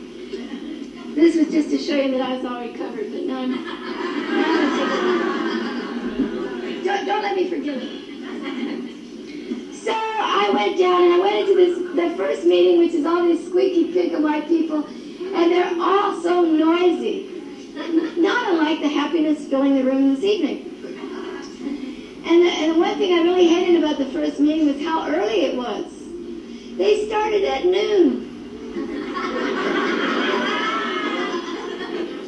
This was just to show you that I was all recovered, but now I'm, now I'm. Don't, don't let me forget it. So I went down and I went into this the first meeting, which is all these squeaky pink and white people, and they're all so noisy. Not unlike the happiness filling the room this evening. And the, and one thing I really hated about the first meeting was how early it was. They started at noon.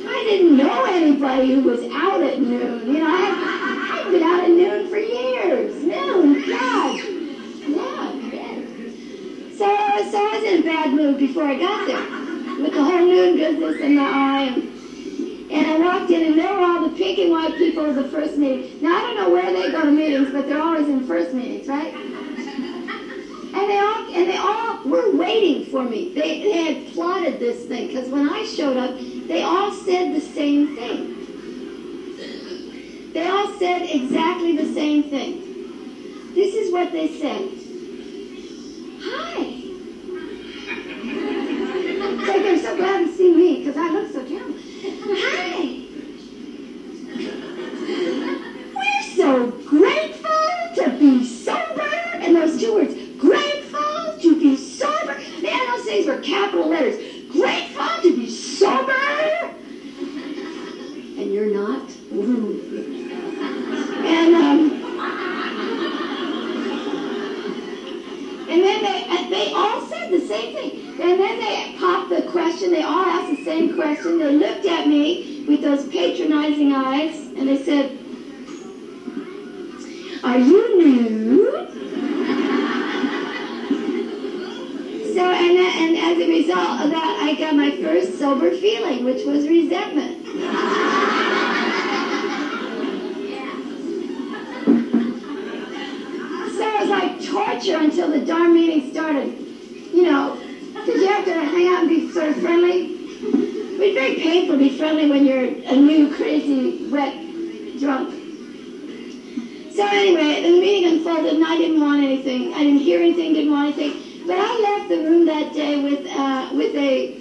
I didn't know anybody who was out at noon. You know, I I'd been out at noon for years. Noon, God. Yeah, yeah. So, so I was in a bad mood before I got there. With the whole noon business in the eye. And, And I walked in, and there were all the pink and white people of the first meeting. Now, I don't know where they go to meetings, but they're always in first meetings, right? And they all and they all were waiting for me. They, they had plotted this thing because when I showed up, they all said the same thing. They all said exactly the same thing. This is what they said. Hi. It's like they're so glad to see me because I look so terrible. Hi. We're so grateful to be sober. And those two words, grateful to be sober. Man, those things were capital letters. Grateful to be sober. And you're not? And, um, and then they, and they all said the same thing. And then they popped the question, they all asked the same question. They looked at me with those patronizing eyes, and they said, Are you new? So, and, and as a result of that, I got my first sober feeling, which was resentment. Torture until the darn meeting started. You know, because you have to hang out and be sort of friendly. It's very painful to be friendly when you're a new, crazy, wet drunk. So anyway, the meeting unfolded, and I didn't want anything. I didn't hear anything, didn't want anything. But I left the room that day with uh, with a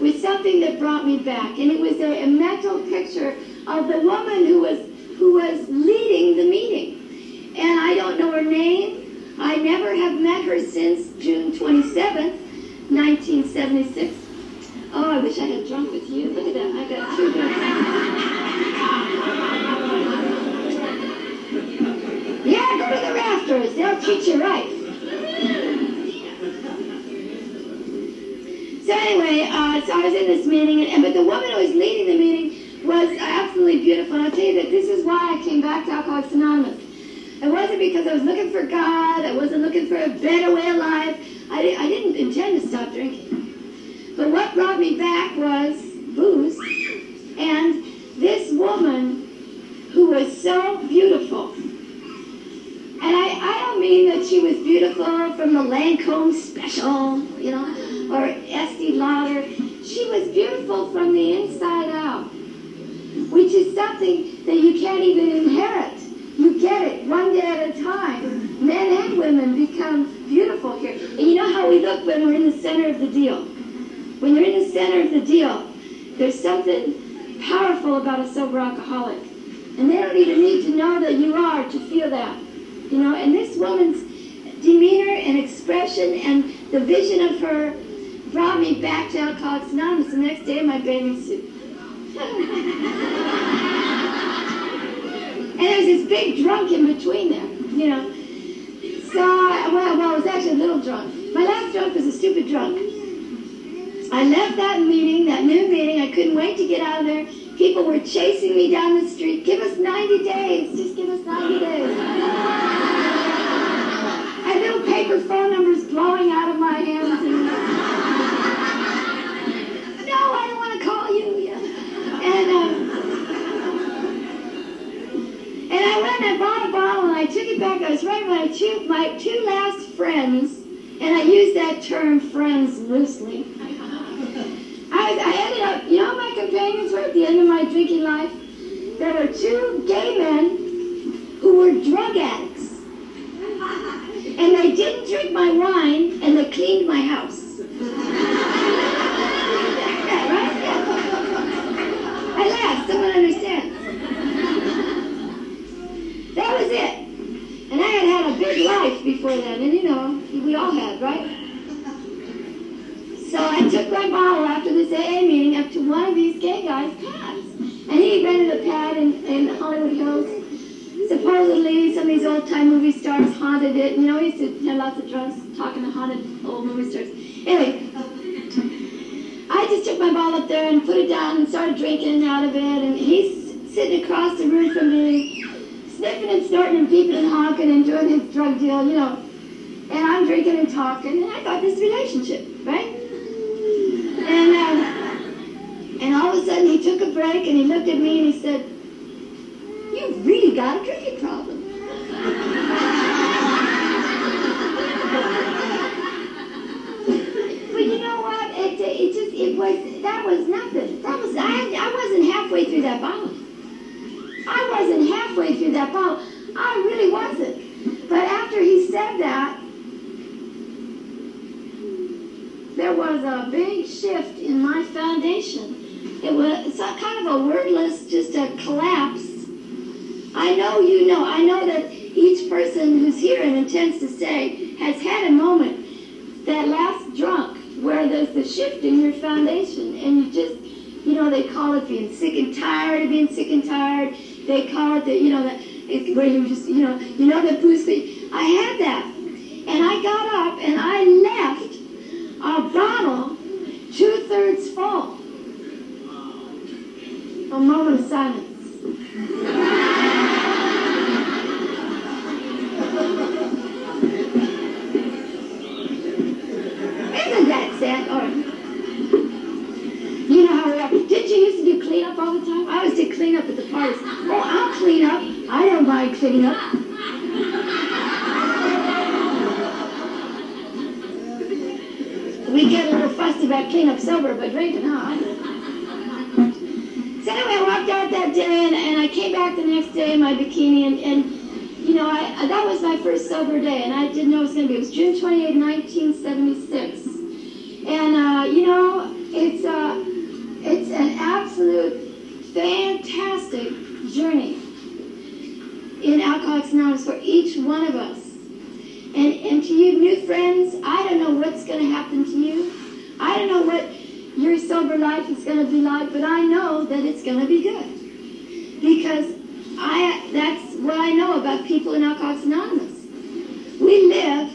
with something that brought me back, and it was a, a mental picture of the woman who was who was leading the meeting. And I don't know her name. I never have met her since June 27th, 1976. Oh, I wish I had drunk with you. Look at that. I got two drinks. Yeah, go to the rafters. They'll treat you right. So anyway, uh, so I was in this meeting, and, but the woman who was leading the meeting was absolutely beautiful. And I'll tell you that this is why I came back to Alcoholics Anonymous. It wasn't because I was looking for God. I wasn't looking for a better way of life. I, di- I didn't intend to stop drinking. But what brought me back was booze. And this woman who was so beautiful. And I, I don't mean that she was beautiful from the Lancome special, you know, or Estee Lauder. She was beautiful from the inside out, which is something that you can't even inherit. You get it one day at a time. Men and women become beautiful here. And you know how we look when we're in the center of the deal. When you're in the center of the deal, there's something powerful about a sober alcoholic. And they don't even need to know that you are to feel that. You know, and this woman's demeanor and expression and the vision of her brought me back to Alcoholics Anonymous the next day in my bathing suit. And there was this big drunk in between them, you know. So, I, well, well, I was actually a little drunk. My last drunk was a stupid drunk. I left that meeting, that new meeting. I couldn't wait to get out of there. People were chasing me down the street. Give us 90 days. Just give us 90 days. I little paper phone numbers blowing out of my hands. And, no, I don't want to call you. And, um, and I went and I bought a bottle and I took it back. I was right when I two, my two last friends, and I use that term friends loosely. I, I ended up, you know, my companions were at the end of my drinking life. There were two gay men who were drug addicts. And they didn't drink my wine and they cleaned my house. Yeah, right? Yeah. I laughed. Someone understands. That was it. And I had had a big life before then, and you know, we all had, right? So I took my bottle after this AA meeting up to one of these gay guys' pads. And he rented a pad in, in Hollywood Hills. Supposedly, some of these old time movie stars haunted it. You know, he used to have lots of drunks talking to haunted old movie stars. Anyway, I just took my bottle up there and put it down and started drinking out of it. And he's sitting across the room from me, sniffing and snorting and peeping and honking and doing his drug deal, you know. And I'm drinking and talking, and I got this relationship, right? And And all of a sudden he took a break and he looked at me and he said, You've really got a drinking problem. but you know what? It, it just, it was, that was nothing. That was, I, I wasn't halfway through that bottle. I wasn't halfway through that bottle. I really wasn't. But after he said that, there was a big shift in my foundation. It was kind of a wordless, just a collapse. I know you know. I know that each person who's here and intends to stay has had a moment, that last drunk, where there's the shift in your foundation, and you just, you know, they call it being sick and tired of being sick and tired. They call it the, you know, that it's where you just, you know, you know the pussy. I had that, and I got up and I left a bottle two thirds full. A moment of silence. Isn't that sad? Or you know how we. Did you used to do cleanup all the time? I always did cleanup at the parties. Oh, I'll clean up. I don't mind cleaning up. We get a little fussed about cleanup sober, but drinking, huh? So anyway, I walked out that day, and, and I came back the next day in my bikini, and, and you know, I, that was my first sober day, and I didn't know it was going to be. It was June 28, 1976. And, uh, you know, it's, uh, it's an absolute fantastic journey in Alcoholics Anonymous for each one of us. And, and to you new friends, I don't know what's going to happen to you. I don't know what your sober life is going to be like, but I know that it's going to be good. Because I that's what I know about people in Alcoholics Anonymous. We live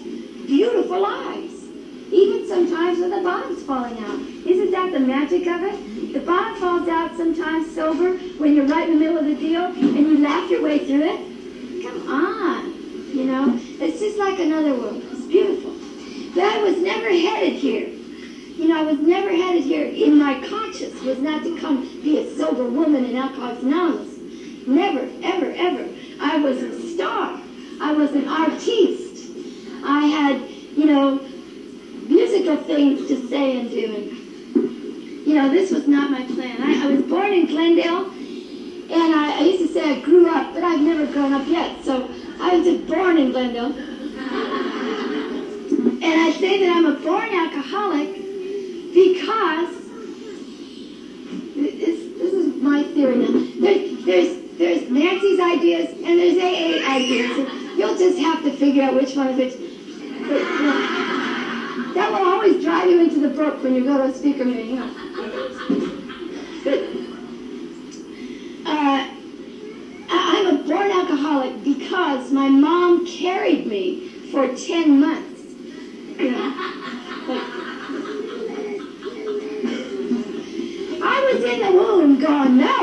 beautiful lives, even sometimes when the bottom's falling out. Isn't that the magic of it? The bottom falls out sometimes sober when you're right in the middle of the deal and you laugh your way through it. Come on, you know, it's just like another world. It's beautiful. But I was never headed here. You know, I was never headed here in my conscience was not to come be a sober woman in Alcoholics Anonymous. Never, ever, ever. I was a star. I was an artiste. I had, you know, musical things to say and do. And, you know, this was not my plan. I, I was born in Glendale, and I, I used to say I grew up, but I've never grown up yet. So was just born in Glendale. And I say that I'm a born alcoholic because this, this is my theory now. There, there's there's Nancy's ideas and there's AA ideas. You'll just have to figure out which one is which. But, you know, that will always drive you into the brook when you go to a speaker meeting. You know. But uh, I- I'm a born because my mom carried me for 10 months. You know, I was in the womb going, no.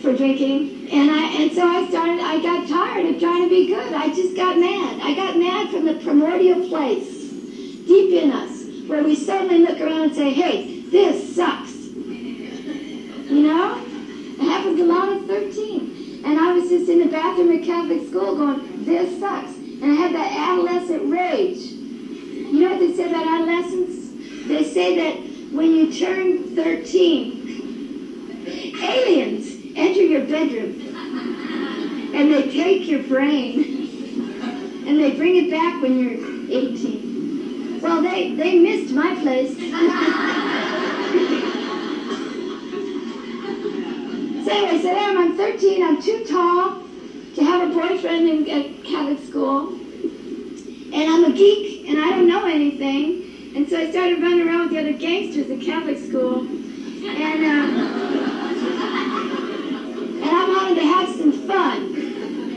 For drinking. And I and so I started, I got tired of trying to be good. I just got mad. I got mad from the primordial place, deep in us, where we suddenly look around and say, hey, this sucks. You know? It happens a lot at 13. And I was just in the bathroom at Catholic school going, this sucks. And I had that adolescent rage. You know what they say about adolescents? They say that when you turn 13, aliens enter your bedroom and they take your brain and they bring it back when you're 18. Well, they, they missed my place. so anyway, so there I'm 13. I'm too tall to have a boyfriend in at Catholic school. And I'm a geek and I don't know anything. And so I started running around with the other gangsters at Catholic school. And, uh, I wanted to have some fun.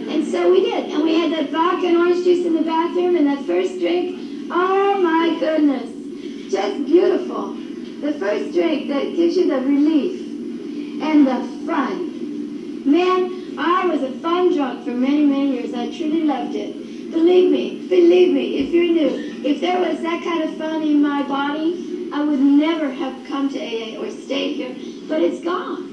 And so we did. And we had that vodka and orange juice in the bathroom and that first drink. Oh my goodness. Just beautiful. The first drink that gives you the relief and the fun. Man, I was a fun drunk for many, many years. I truly loved it. Believe me, believe me, if you're new, if there was that kind of fun in my body, I would never have come to AA or stayed here. But it's gone.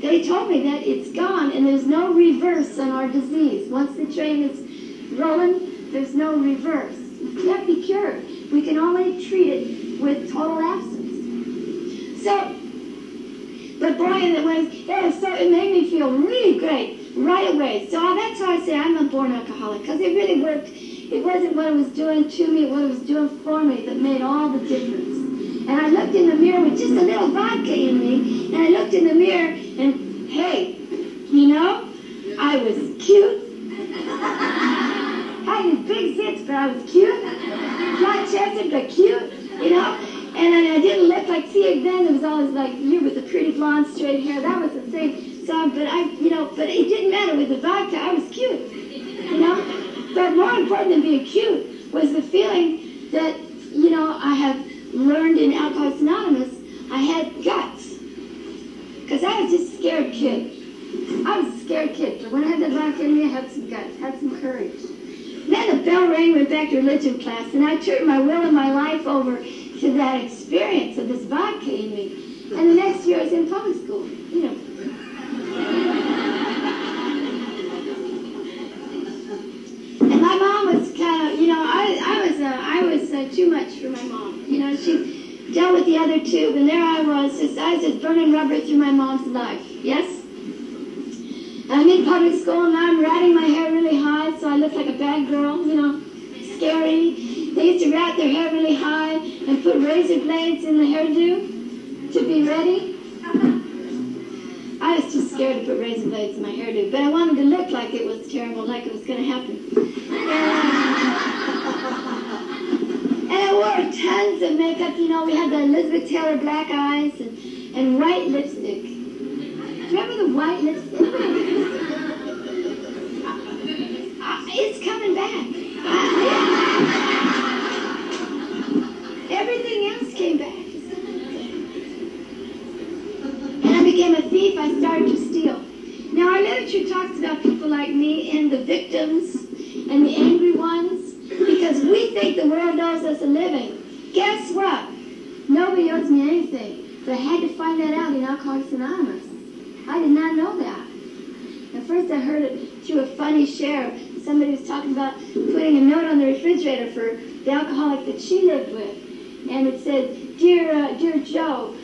They told me that it's gone and there's no reverse on our disease. Once the train is rolling, there's no reverse. It can't be cured. We can only treat it with total absence. So, but boy, it was, was so, it made me feel really great right away. So that's why I say I'm a born alcoholic, because it really worked. It wasn't what it was doing to me, what it was doing for me that made all the difference. And I looked in the mirror with just a little vodka in me, and I looked in the mirror, and hey, you know, I was cute. I had big zits, but I was cute. Flat chested, but cute, you know. And I didn't look like, see, then it was always like you with the pretty blonde straight hair. That was the thing. So, but I, you know, but it didn't matter with the vodka. I was cute, you know. But more important than being cute was the feeling that, you know, I have learned in Alcoholics Anonymous, I had guts. Because I was just a scared kid. I was a scared kid. But when I had the vodka in me, I had some guts, had some courage. Then the bell rang, went back to religion class, and I turned my will and my life over to that experience of this vodka in me. And the next year I was in public school, you know. And my mom was kind of, you know, I, I was, uh, I was uh, too much for my mom. You know, she dealt with the other two, and there I was, just, I was just burning rubber through my mom's life. Yes? I'm in public school, and I'm ratting my hair really high, so I look like a bad girl, you know, scary. They used to rat their hair really high and put razor blades in the hairdo to be ready. I was too scared to put razor blades in my hairdo, but I wanted to look like it was terrible, like it was going to happen. I wore tons of makeup. You know, we had the Elizabeth Taylor black eyes and, and white lipstick. Remember the white lipstick? It's coming back. Everything else came back. And I became a thief. I started to steal. Now, our literature talks about people like me and the victims and the angry ones because we think the world owes us a living. Guess what? Nobody owes me anything. But I had to find that out in Alcoholics Anonymous. I did not know that. At first, I heard it through a funny share. Somebody was talking about putting a note on the refrigerator for the alcoholic that she lived with. And it said, Dear, uh, dear Joe,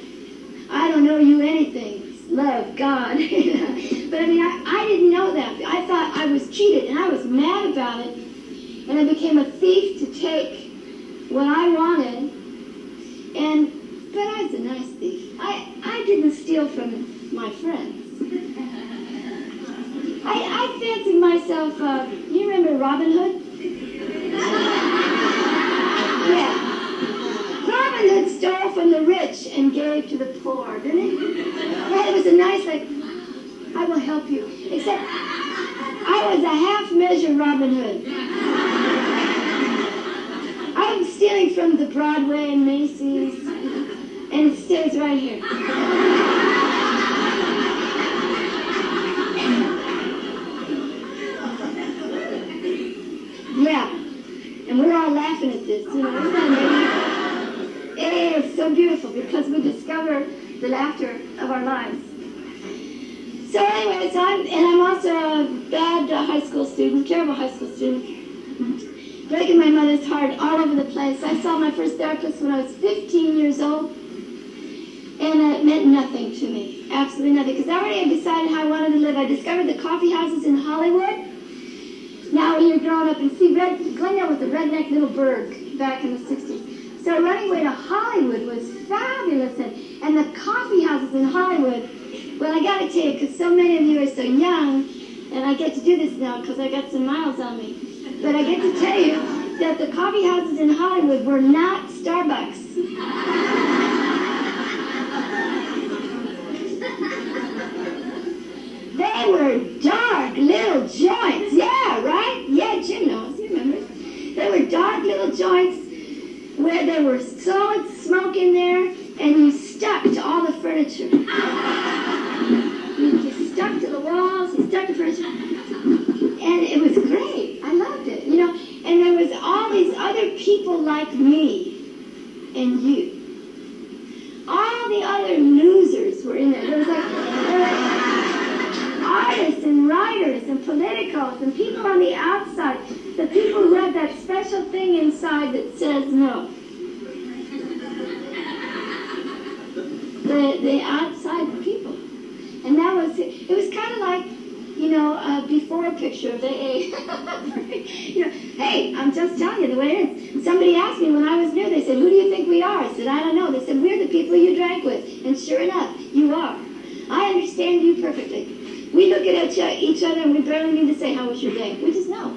I don't know you anything. Love, God. but I mean, I, I didn't know that. I thought I was cheated, and I was mad about it. And I became a thief to take what I wanted. And, but I was a nice thief. I, I didn't steal from my friends. I, I fancied myself, uh, you remember Robin Hood? yeah. Robin Hood stole from the rich and gave to the poor, didn't he? Yeah, it was a nice, like, I will help you. Except I was a half measure Robin Hood. I was stealing from the Broadway and Macy's, and it stays right here. Yeah. And we're all laughing at this, you know. It is so beautiful because we discover the laughter of our lives. So anyway, so I'm, and I'm also a bad high school student, terrible high school student, breaking my mother's heart all over the place. I saw my first therapist when I was 15 years old, and it meant nothing to me, absolutely nothing, because I already had decided how I wanted to live. I discovered the coffee houses in Hollywood. Now you're growing up, and see, Red, Glendale was a redneck little burg back in the 60s. So running away to Hollywood was fabulous, and, and the coffee houses in Hollywood, well, I gotta tell you, because so many of you are so young, and I get to do this now because I got some miles on me, but I get to tell you that the coffee houses in Hollywood were not Starbucks. They were dark little joints. Yeah, right? Yeah, Jim knows. He remembers. They were dark little joints where there was solid smoke in there and you stuck to all the furniture. Stuck to the walls, stuck to furniture. And it was great. I loved it. You know, and there was all these other people like me and you. All the other losers were in there. There was like, there artists and writers and politicos and people on the outside, the people who have that special thing inside that says no. The, the outside people. And that was, it It was kind of like, you know, before a picture of AA. you know, hey, I'm just telling you the way it is. Somebody asked me when I was new, they said, who do you think we are? I said, I don't know. They said, we're the people you drank with. And sure enough, you are. I understand you perfectly. We look at each other and we barely need to say, how was your day? We just know.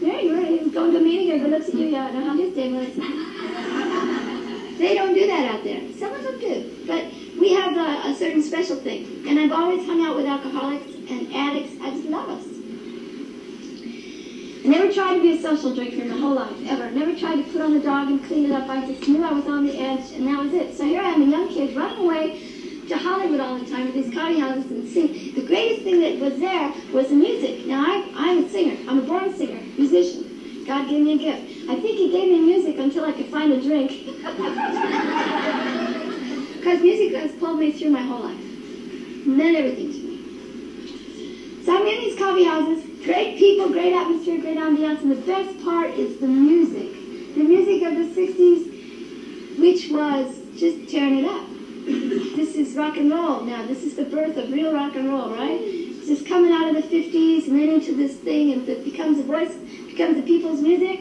There you are. Going to a meeting. Everybody looks at you. Yeah, I know how his day was. they don't do that out there. Some of them do. But we have a, a certain special thing. And I've always hung out with alcoholics and addicts. I just love us. I never tried to be a social drinker in my whole life, ever. Never tried to put on the dog and clean it up. I just knew I was on the edge, and that was it. So here I am, a young kid, running away to Hollywood all the time with these coffee houses and sing. The greatest thing that was there was the music. Now, I, I'm a singer. I'm a born singer, musician. God gave me a gift. I think he gave me music until I could find a drink. Because music has pulled me through my whole life. Meant everything to me. So I'm in these coffee houses. Great people, great atmosphere, great ambiance. And the best part is the music. The music of the 60s, which was just tearing it up this is rock and roll now. This is the birth of real rock and roll, right? It's just coming out of the 50s and then into this thing and it becomes a voice, becomes the people's music.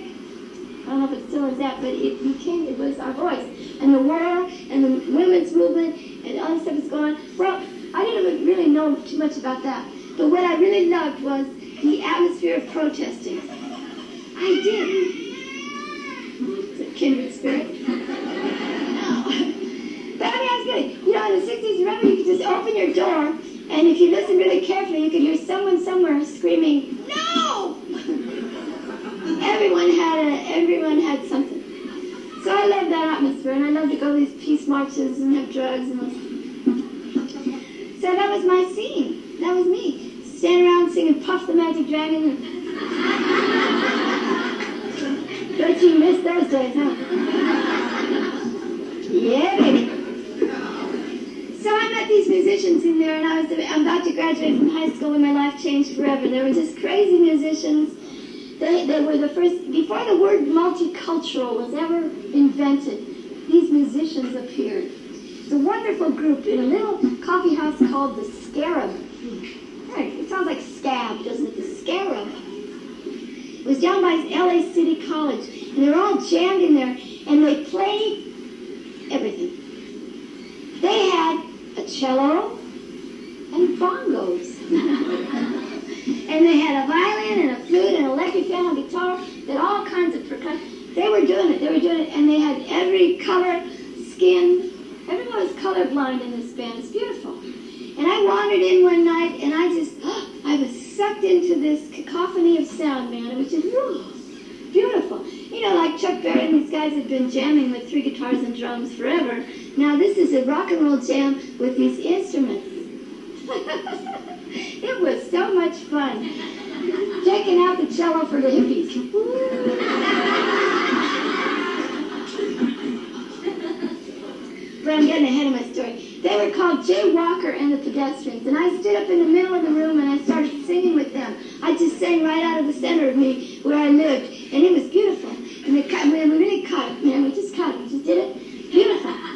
I don't know if it still is that, but it became, it was our voice. And the war and the women's movement and all this stuff is going. Well, I didn't even really know too much about that. But what I really loved was the atmosphere of protesting. I did. It's a kindred spirit. No. But I mean, was good. You know, in the 60s, remember, you could just open your door, and if you listen really carefully, you could hear someone somewhere screaming, "No!" Everyone had a, everyone had something. So I love that atmosphere, and I love to go to these peace marches and have drugs and. So that was my scene. That was me. Stand around singing Puff the Magic Dragon. And... Don't you miss those days, huh? Yeah, baby. So I met these musicians in there, and I was about to graduate from high school, and my life changed forever. They were just crazy musicians. They, they were the first, before the word multicultural was ever invented, these musicians appeared. It's a wonderful group in a little coffee house called the Scarab. It sounds like scab, doesn't it? The Scarab. It was down by LA City College, and they were all jammed in there, and they played everything. They had a cello and bongos. and they had a violin and a flute and an electric piano, guitar, they had all kinds of percussion. They were doing it, they were doing it, and they had every color, skin. Everyone was colorblind in this band. It's beautiful. And I wandered in one night, and I just, I was sucked into this cacophony of sound, man. It was just, whew, beautiful. You know, like Chuck Berry and these guys have been jamming with three guitars and drums forever. Now this is a rock and roll jam with these instruments. it was so much fun. Taking out the cello for the hippies. but I'm getting ahead of my story. They were called Jay Walker and the Pedestrians, and I stood up in the middle of the room and I started singing with them. I just sang right out of the center of me where I lived, and it was beautiful. And we, really cut it, man. We just cut it. We just did it. Beautiful.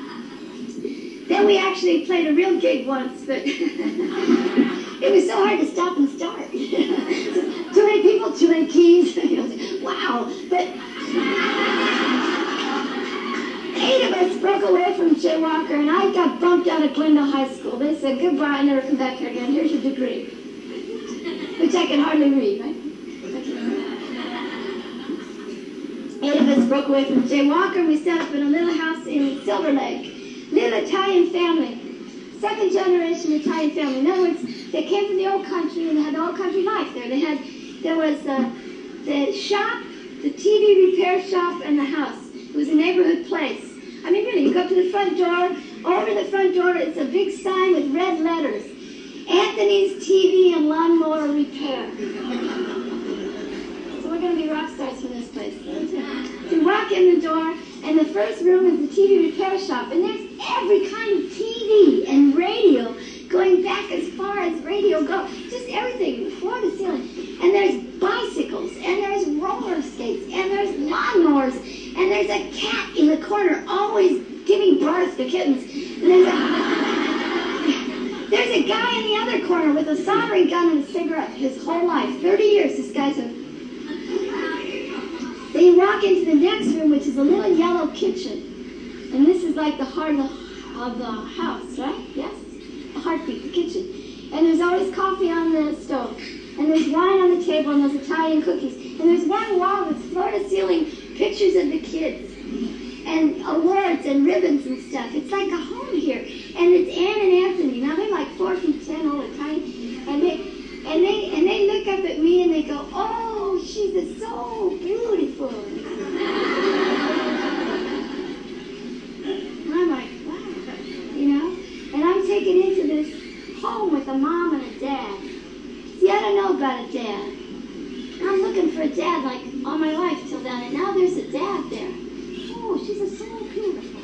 Then we actually played a real gig once, but it was so hard to stop and start. too many people, too many keys. wow. But eight of us broke away from Jay Walker, and I got bumped out of Glendale High School. They said, goodbye, never come back here again. Here's your degree. Which I can hardly read, right? Eight of us broke away from Jay Walker. We set up in a little house in Silver Lake. Little Italian family. Second generation Italian family. In other words, they came from the old country and had old country life there. They had, there was uh, the shop, the TV repair shop, and the house. It was a neighborhood place. I mean, really, you go up to the front door. Over the front door, it's a big sign with red letters. Anthony's TV and Lawnmower Repair. So we're going to be rock stars from this place. You walk in the door, and the first room is the TV repair shop, and there's every kind of TV and radio going back as far as radio go, Just everything, floor to ceiling. And there's bicycles, and there's roller skates, and there's lawnmowers, and there's a cat in the corner always giving birth to kittens. And there's a, there's a guy in the other corner with a soldering gun and a cigarette his whole life. 30 years this guy's a then you walk into the next room, which is a little yellow kitchen. And this is like the heart of the, of the house, right? Yes? The heartbeat, the kitchen. And there's always coffee on the stove. And there's wine on the table and there's Italian cookies. And there's one wall that's floor to ceiling pictures of the kids. And uh, awards and ribbons and stuff. It's like a home here. And it's Anne and Anthony. Now they're like four feet ten, all the time. And they and they and they look up at me and they go, Oh, she's so beautiful. I'm like, wow, you know? And I'm taken into this home with a mom and a dad. See, I don't know about a dad. I'm looking for a dad like all my life till then, and now there's a dad there. Oh, she's a so beautiful.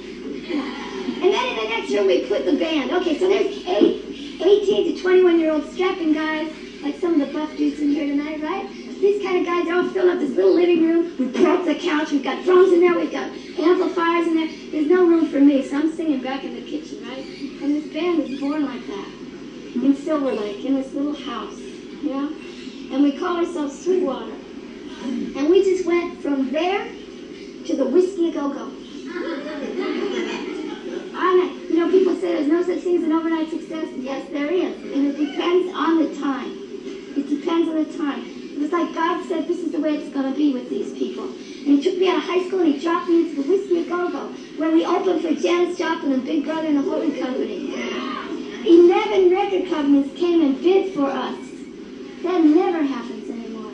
And then in the next room we put the band. Okay, so there's eight, 18 to 21 year old strapping guys, like some of the buff dudes in here tonight, right? These kind of guys all filling up this little living room. We broke the couch. We've got drums in there. We've got amplifiers in there. There's no room for me, so I'm singing back in the kitchen, right? And this band was born like that in Silver Lake, in this little house, you know? And we call ourselves Sweetwater. And we just went from there to the Whisky A Go Go. I, you know, people say there's no such thing as an overnight success? Yes, there is. And it depends on the time. It depends on the time. It was like God said, this is the way it's going to be with these people. And he took me out of high school and he dropped me into the Whisky Go Go, where we opened for Janis Joplin and Big Brother and the Holding Company. Eleven record companies came and bid for us. That never happens anymore.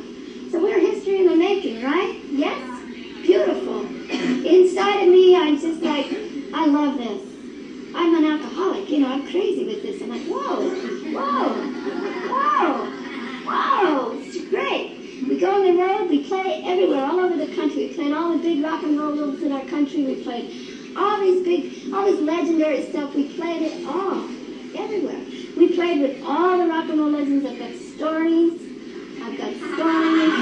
So we're history in the making, right? Yes? Beautiful. Inside of me, I'm just like, I love this. I'm an alcoholic, you know, I'm crazy with this. I'm like, whoa, whoa, whoa, whoa, great. We go on the road, we play everywhere, all over the country. We played all the big rock and roll groups in our country. We played all these big, all this legendary stuff. We played it all, everywhere. We played with all the rock and roll legends. I've got stories. I've got stories.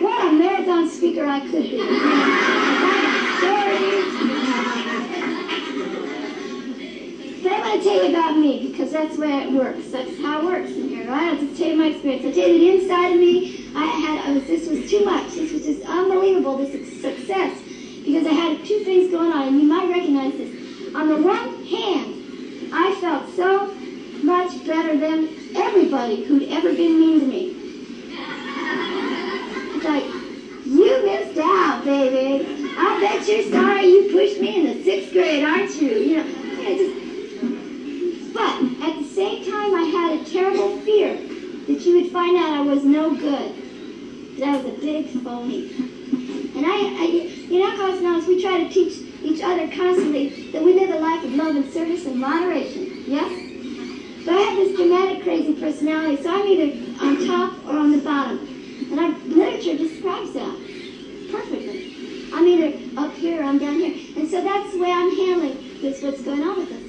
What a marathon speaker I could be. I've got stories. But I'm going to tell you about me because that's the way it works. That's how it works in here, right? I'll just tell you my experience. I'll tell you that inside of me, I had, I was, this was too much. This was just unbelievable, this success. Because I had two things going on, and you might recognize this. On the one hand, I felt so much better than everybody who'd ever been mean to me. It's like, you missed out, baby. I bet you're sorry you pushed me in the sixth grade, aren't you? You know, just, but at the same time, I had a terrible fear that you would find out I was no good, that I was a big phony. And I, I in Alcoholics Anonymous, we try to teach each other constantly that we live a life of love and service and moderation. Yes? But I have this dramatic, crazy personality, so I'm either on top or on the bottom. And our literature describes that perfectly. I'm either up here or I'm down here. And so that's the way I'm handling this, what's going on with us.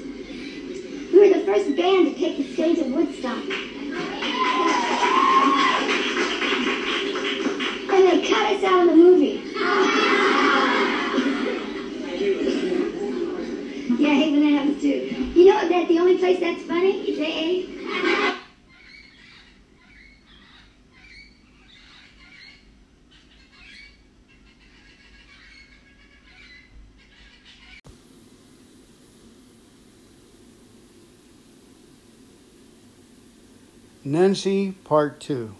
We were the first band to take the stage at Woodstock. And they cut us out of the movie. Yeah, I hate when that happens too. You know that the only place that's funny is AA? Nancy, Part 2.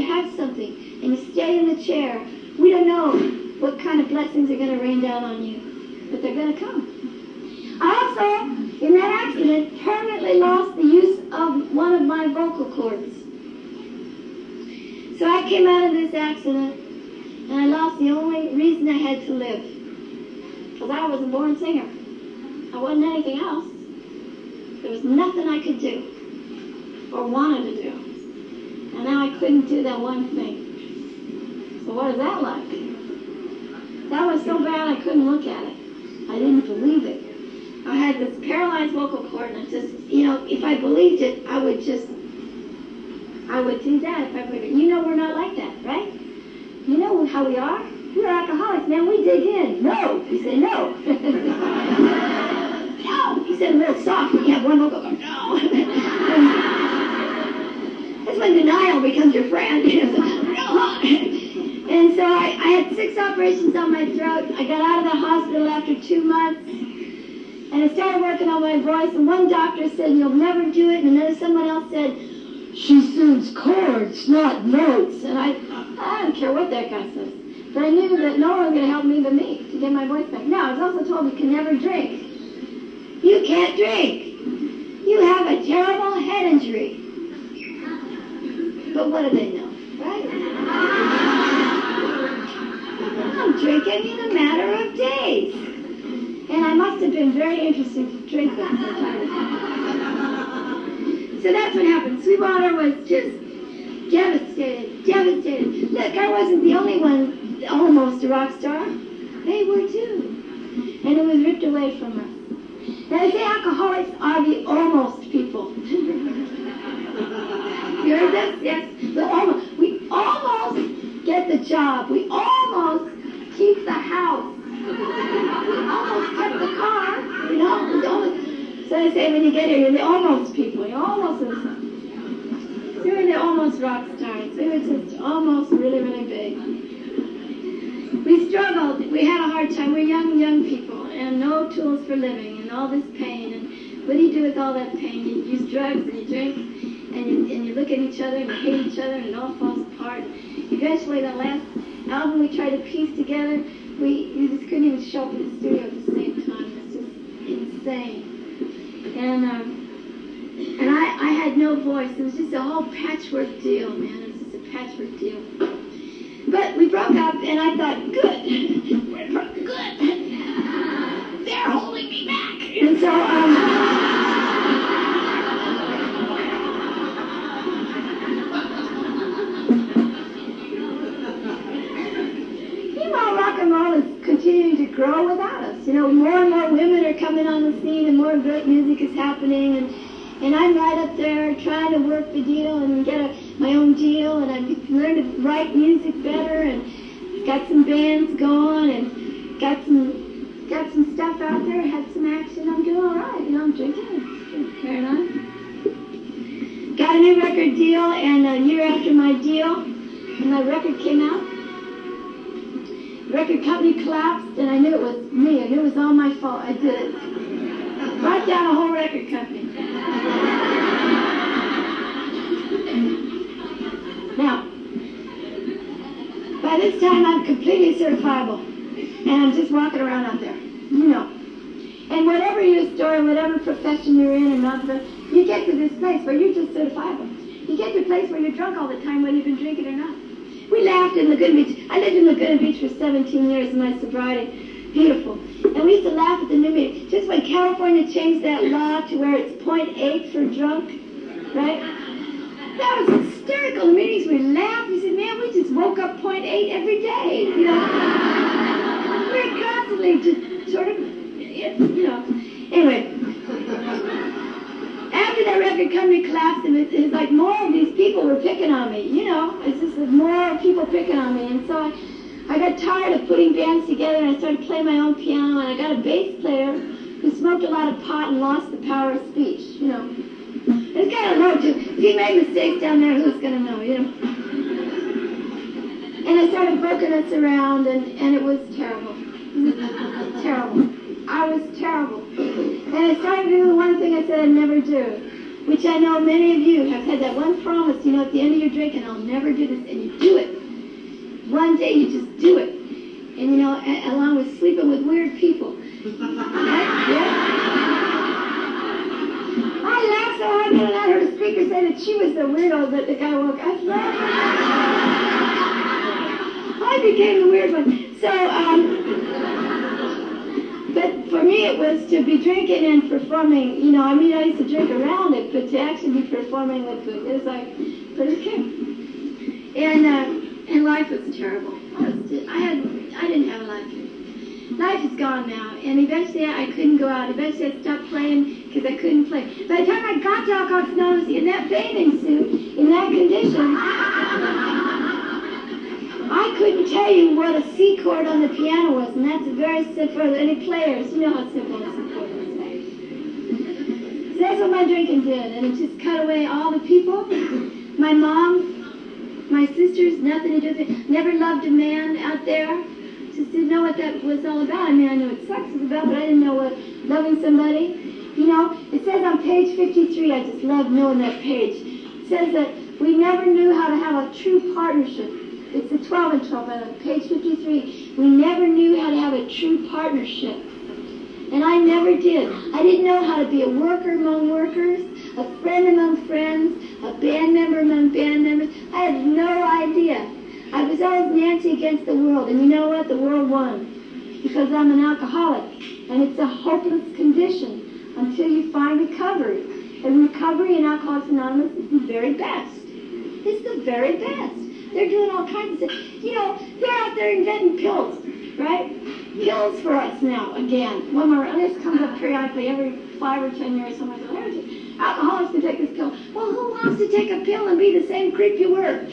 You have something and you stay in the chair, we don't know what kind of blessings are going to rain down on you, but they're going to come. I also, in that accident, permanently lost the use of one of my vocal cords. So I came out of this accident and I lost the only reason I had to live. Because I was a born singer. I wasn't anything else. There was nothing I could do or wanted to do. And now I couldn't do that one thing. So what is that like? That was so bad I couldn't look at it. I didn't believe it. I had this paralyzed vocal cord, and I just, you know, if I believed it, I would just, I would do that if I believed it. You know we're not like that, right? You know how we are? We're alcoholics, man. We dig in. No. We say no. no. He said a little soft you have one vocal cord. No. That's when denial becomes your friend. And so I, I had six operations on my throat. I got out of the hospital after two months. And I started working on my voice, and one doctor said, you'll never do it, and another someone else said, she sings chords, not notes. And I, I don't care what that guy says. But I knew that no one was going to help me but me to get my voice back. Now, I was also told you can never drink. You can't drink. You have a terrible head injury. But what do they know, right? I'm drinking in a matter of days. And I must have been very interesting to drink that So that's what happened. Sweetwater was just devastated, devastated. Look, I wasn't the only one almost a rock star. They were too. And it was ripped away from us. Now, they say alcoholics are the almost people. this? Yes. The almost. We almost get the job. We almost keep the house. We almost kept the car. You know, we almost. So they say when you get here, you're the almost people. You're almost. So were the almost rock stars. We were just almost really, really big. We struggled. We had a hard time. We're young, young people, and no tools for living, and all this pain. And what do you do with all that pain? You use drugs and you drink, and you, and you look at each other and you hate each other, and it all falls apart. Eventually, the last album we tried to piece together, we, we just couldn't even show up in the studio at the same time. It's just insane. And um, and I, I had no voice. It was just a whole patchwork deal, man. It was just a patchwork deal. But we broke up, and I thought, good, we're good. They're holding me back. And so, um, meanwhile, rock and roll is continuing to grow without us. You know, more and more women are coming on the scene, and more great music is happening, and and I'm right up there trying to work the deal and get a, my own deal, and I've learned to write music better, and got some bands going, and got some got some stuff out there, had some action. I'm doing all right. You know, I'm drinking, carrying on. Got a new record deal, and a year after my deal, my record came out, record company collapsed, and I knew it was me. I knew it was all my fault. I did it. Brought down a whole record company. Now, by this time I'm completely certifiable. And I'm just walking around out there. You know. And whatever your story, whatever profession you're in and not, you get to this place where you're just certifiable. You get to a place where you're drunk all the time, whether you've been drinking or not. We laughed in Laguna Beach. I lived in Laguna Beach for 17 years in my sobriety. Beautiful. And we used to laugh at the new meeting. Just when California changed that law to where it's 0.8 for drunk, right? That was hysterical. The meetings we laughed. We said, man, we just woke up 0.8 every day. You know, we're constantly just sort of, you know. Anyway, after that record company collapsed, and it, it's like more of these people were picking on me. You know, it's just more people picking on me, and so I, I got tired of putting bands together, and I started playing my own piano, and I got a bass player who smoked a lot of pot and lost the power of speech. You know, it's kind of low too. If he made mistakes down there, who's gonna know? You know. And I started booking us around, and, and it was terrible. terrible. I was terrible. And I started to do the one thing I said I'd never do, which I know many of you have had that one promise, you know, at the end of your drink, and I'll never do this, and you do it. One day you just do it. And, you know, a- along with sleeping with weird people. Right? Yeah. I laughed so hard that I heard a speaker say that she was the weirdo that the guy woke up. I. I became the weird one. So, um, but for me, it was to be drinking and performing. You know, I mean, I used to drink around it, but to actually be performing with food, it was like pretty cool. And uh, and life was terrible. I, was, I had I didn't have a life. Life is gone now, and eventually I couldn't go out. Eventually I stopped playing because I couldn't play. By the time I got to Alcoholics Anonymous in that bathing suit, in that condition, I couldn't tell you what a C chord on the piano was, and that's very simple. for Any players, you know how simple a C chord is. So that's what my drinking did, and it just cut away all the people. My mom, my sisters, nothing to do with it. Never loved a man out there. Just didn't know what that was all about. I mean, I knew what sex was about, but I didn't know what loving somebody. You know, it says on page 53, I just love knowing that page. It says that we never knew how to have a true partnership. It's the 12 and 12, but on page 53, we never knew how to have a true partnership. And I never did. I didn't know how to be a worker among workers, a friend among friends, a band member among band members. I had no idea. I was always Nancy against the world, and you know what? The world won. Because I'm an alcoholic, and it's a hopeless condition until you find recovery. And recovery in Alcoholics Anonymous is the very best. It's the very best. They're doing all kinds of stuff. You know, they're out there inventing pills, right? Pills for us now, again. One more, this comes up periodically every five or ten years. Says, "Hey, alcoholics can take this pill. Well, who wants to take a pill and be the same creep you were? Do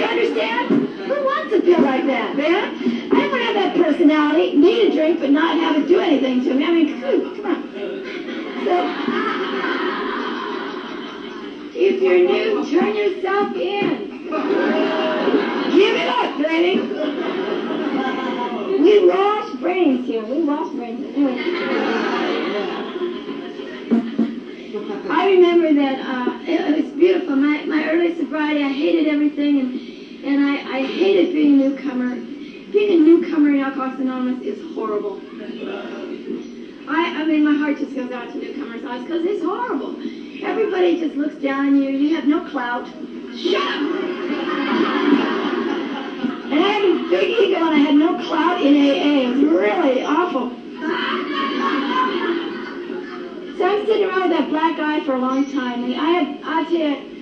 you understand? Who wants a pill like that, man? I don't have that personality. Need a drink, but not have it do anything to me. I mean, come on. So, if you're new, turn yourself in. Give it up, Granny. We wash brains here. We wash brains. Anyway. I remember that uh, it, it was beautiful. My, my early sobriety, I hated everything, and and I, I hated being a newcomer. Being a newcomer in Alcoholics Anonymous is horrible. I, I mean, my heart just goes out to newcomers' eyes because it's horrible. Everybody just looks down on you. You have no clout. Shut up! And I had big ego and I had no clout in AA. It was really awful. So I'm sitting around with that black eye for a long time, and I had, I tell you,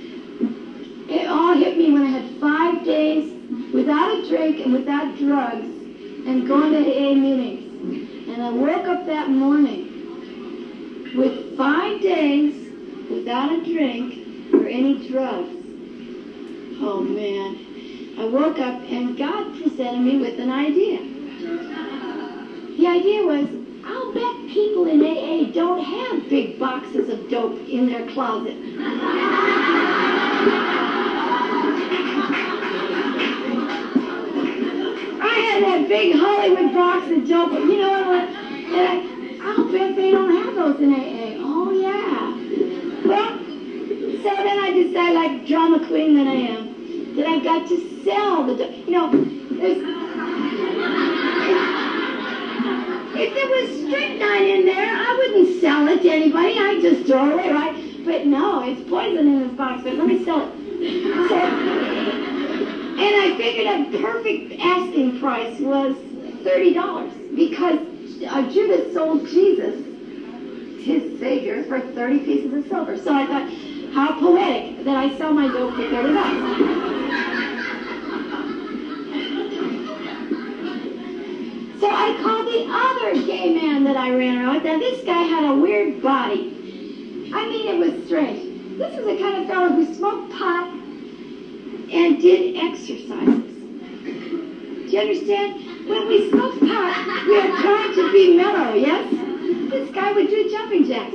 it all hit me when I had five days without a drink and without drugs, and going to AA meetings. And I woke up that morning with five days without a drink or any drugs. Oh man. I woke up and God presented me with an idea. The idea was, I'll bet people in AA don't have big boxes of dope in their closet. I had that big Hollywood box of dope, but you know what? I, I'll bet they don't have those in AA. So then I decided, like drama queen that I am, that I've got to sell the. You know, if there was strychnine in there, I wouldn't sell it to anybody. I'd just throw it away, right? But no, it's poison in this box. But let me sell it. So, and I figured a perfect asking price was thirty dollars because uh, Judas sold Jesus, his Savior, for thirty pieces of silver. So I thought, how poetic that I sell my dope for thirty bucks. So I called the other gay man that I ran around with. Now this guy had a weird body. I mean, it was strange. This is the kind of fellow who smoked pot and did exercises. Do you understand? When we smoke pot, we are trying to be mellow, yes? This guy would do jumping jacks.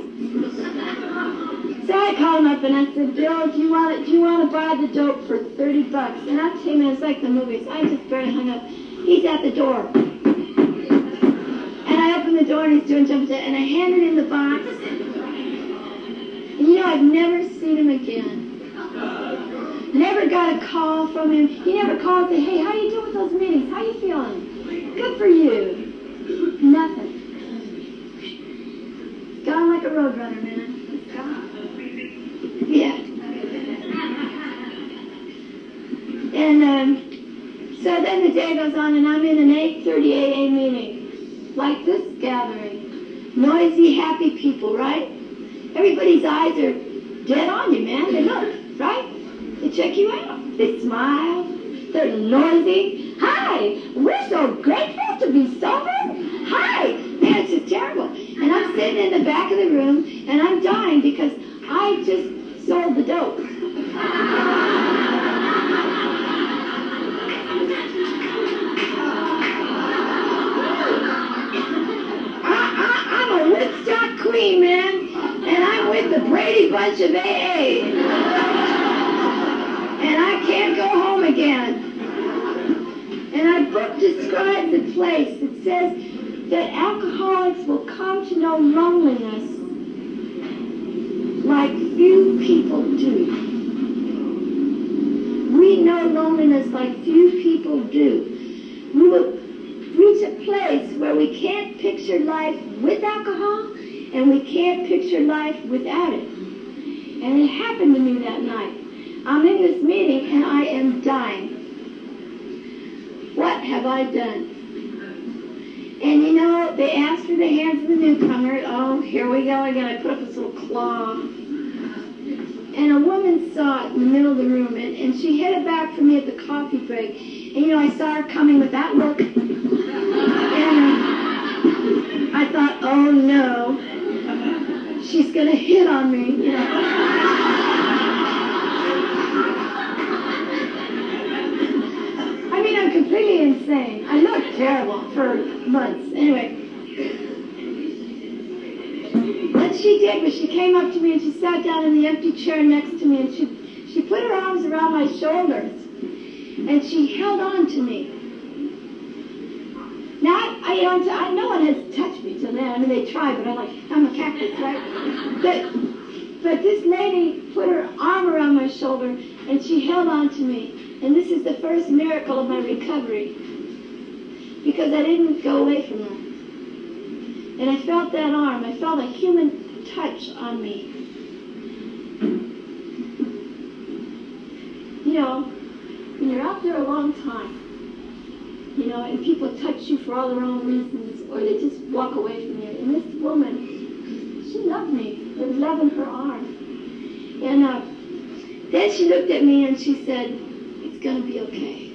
So I called him up and I said, Bill, do you want to, do you want to buy the dope for 30 bucks? And I tell it's like the movies. I just barely hung up. He's at the door. And I opened the door and he's doing jumping jacks. And I handed him the box. And you know, I've never seen him again. Never got a call from him. He never called and said, hey, how you doing with those meetings? How you feeling? Good for you. Nothing. Gone like a roadrunner, man. Yeah. And um, so then the day goes on, and I'm in an 8:30 a.m. meeting, like this gathering. Noisy, happy people, right? Everybody's eyes are dead on you, man. They look, right? They check you out. They smile. They're noisy. Hi, we're so grateful to be sober. Hi, man, it's just terrible. And I'm sitting in the back of the room, and I'm dying because I just sold the dope. I'm a Woodstock queen, man, and I'm with the Brady Bunch of AA. And I can't go home again. And our book describes a place that says that alcoholics will come to know loneliness like few people do. We know loneliness like few people do. We will reach a place where we can't picture life with alcohol and we can't picture life without it. And it happened to me that night. I'm in this meeting and I am dying. What have I done? And you know, they asked for the hands of the newcomer. Oh, here we go again. I put up this little claw. And a woman saw it in the middle of the room, and, and she it back for me at the coffee break. And you know, I saw her coming with that look. And I thought, oh no, she's going to hit on me. You know. Mean, insane. I look terrible for months. Anyway, what she did was she came up to me and she sat down in the empty chair next to me and she, she put her arms around my shoulders and she held on to me. Now, I, I, know, I, no one has touched me till then. I mean, they try, but I'm like, I'm a cactus, right? But, but this lady put her arm around my shoulder and she held on to me. And this is the first miracle of my recovery. Because I didn't go away from her. And I felt that arm. I felt a human touch on me. You know, when you're out there a long time, you know, and people touch you for all the wrong reasons, or they just walk away from you. And this woman, she loved me with love in her arm. And uh, then she looked at me and she said, it's going to be okay.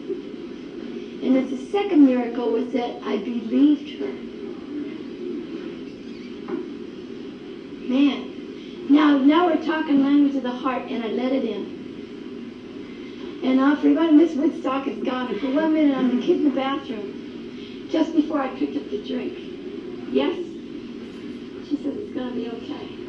And then the second miracle was that I believed her. Man, now now we're talking language of the heart, and I let it in. And now for one, Miss Woodstock is gone. And for one minute, I'm the kid in the bathroom, just before I picked up the drink. Yes? She said it's going to be okay.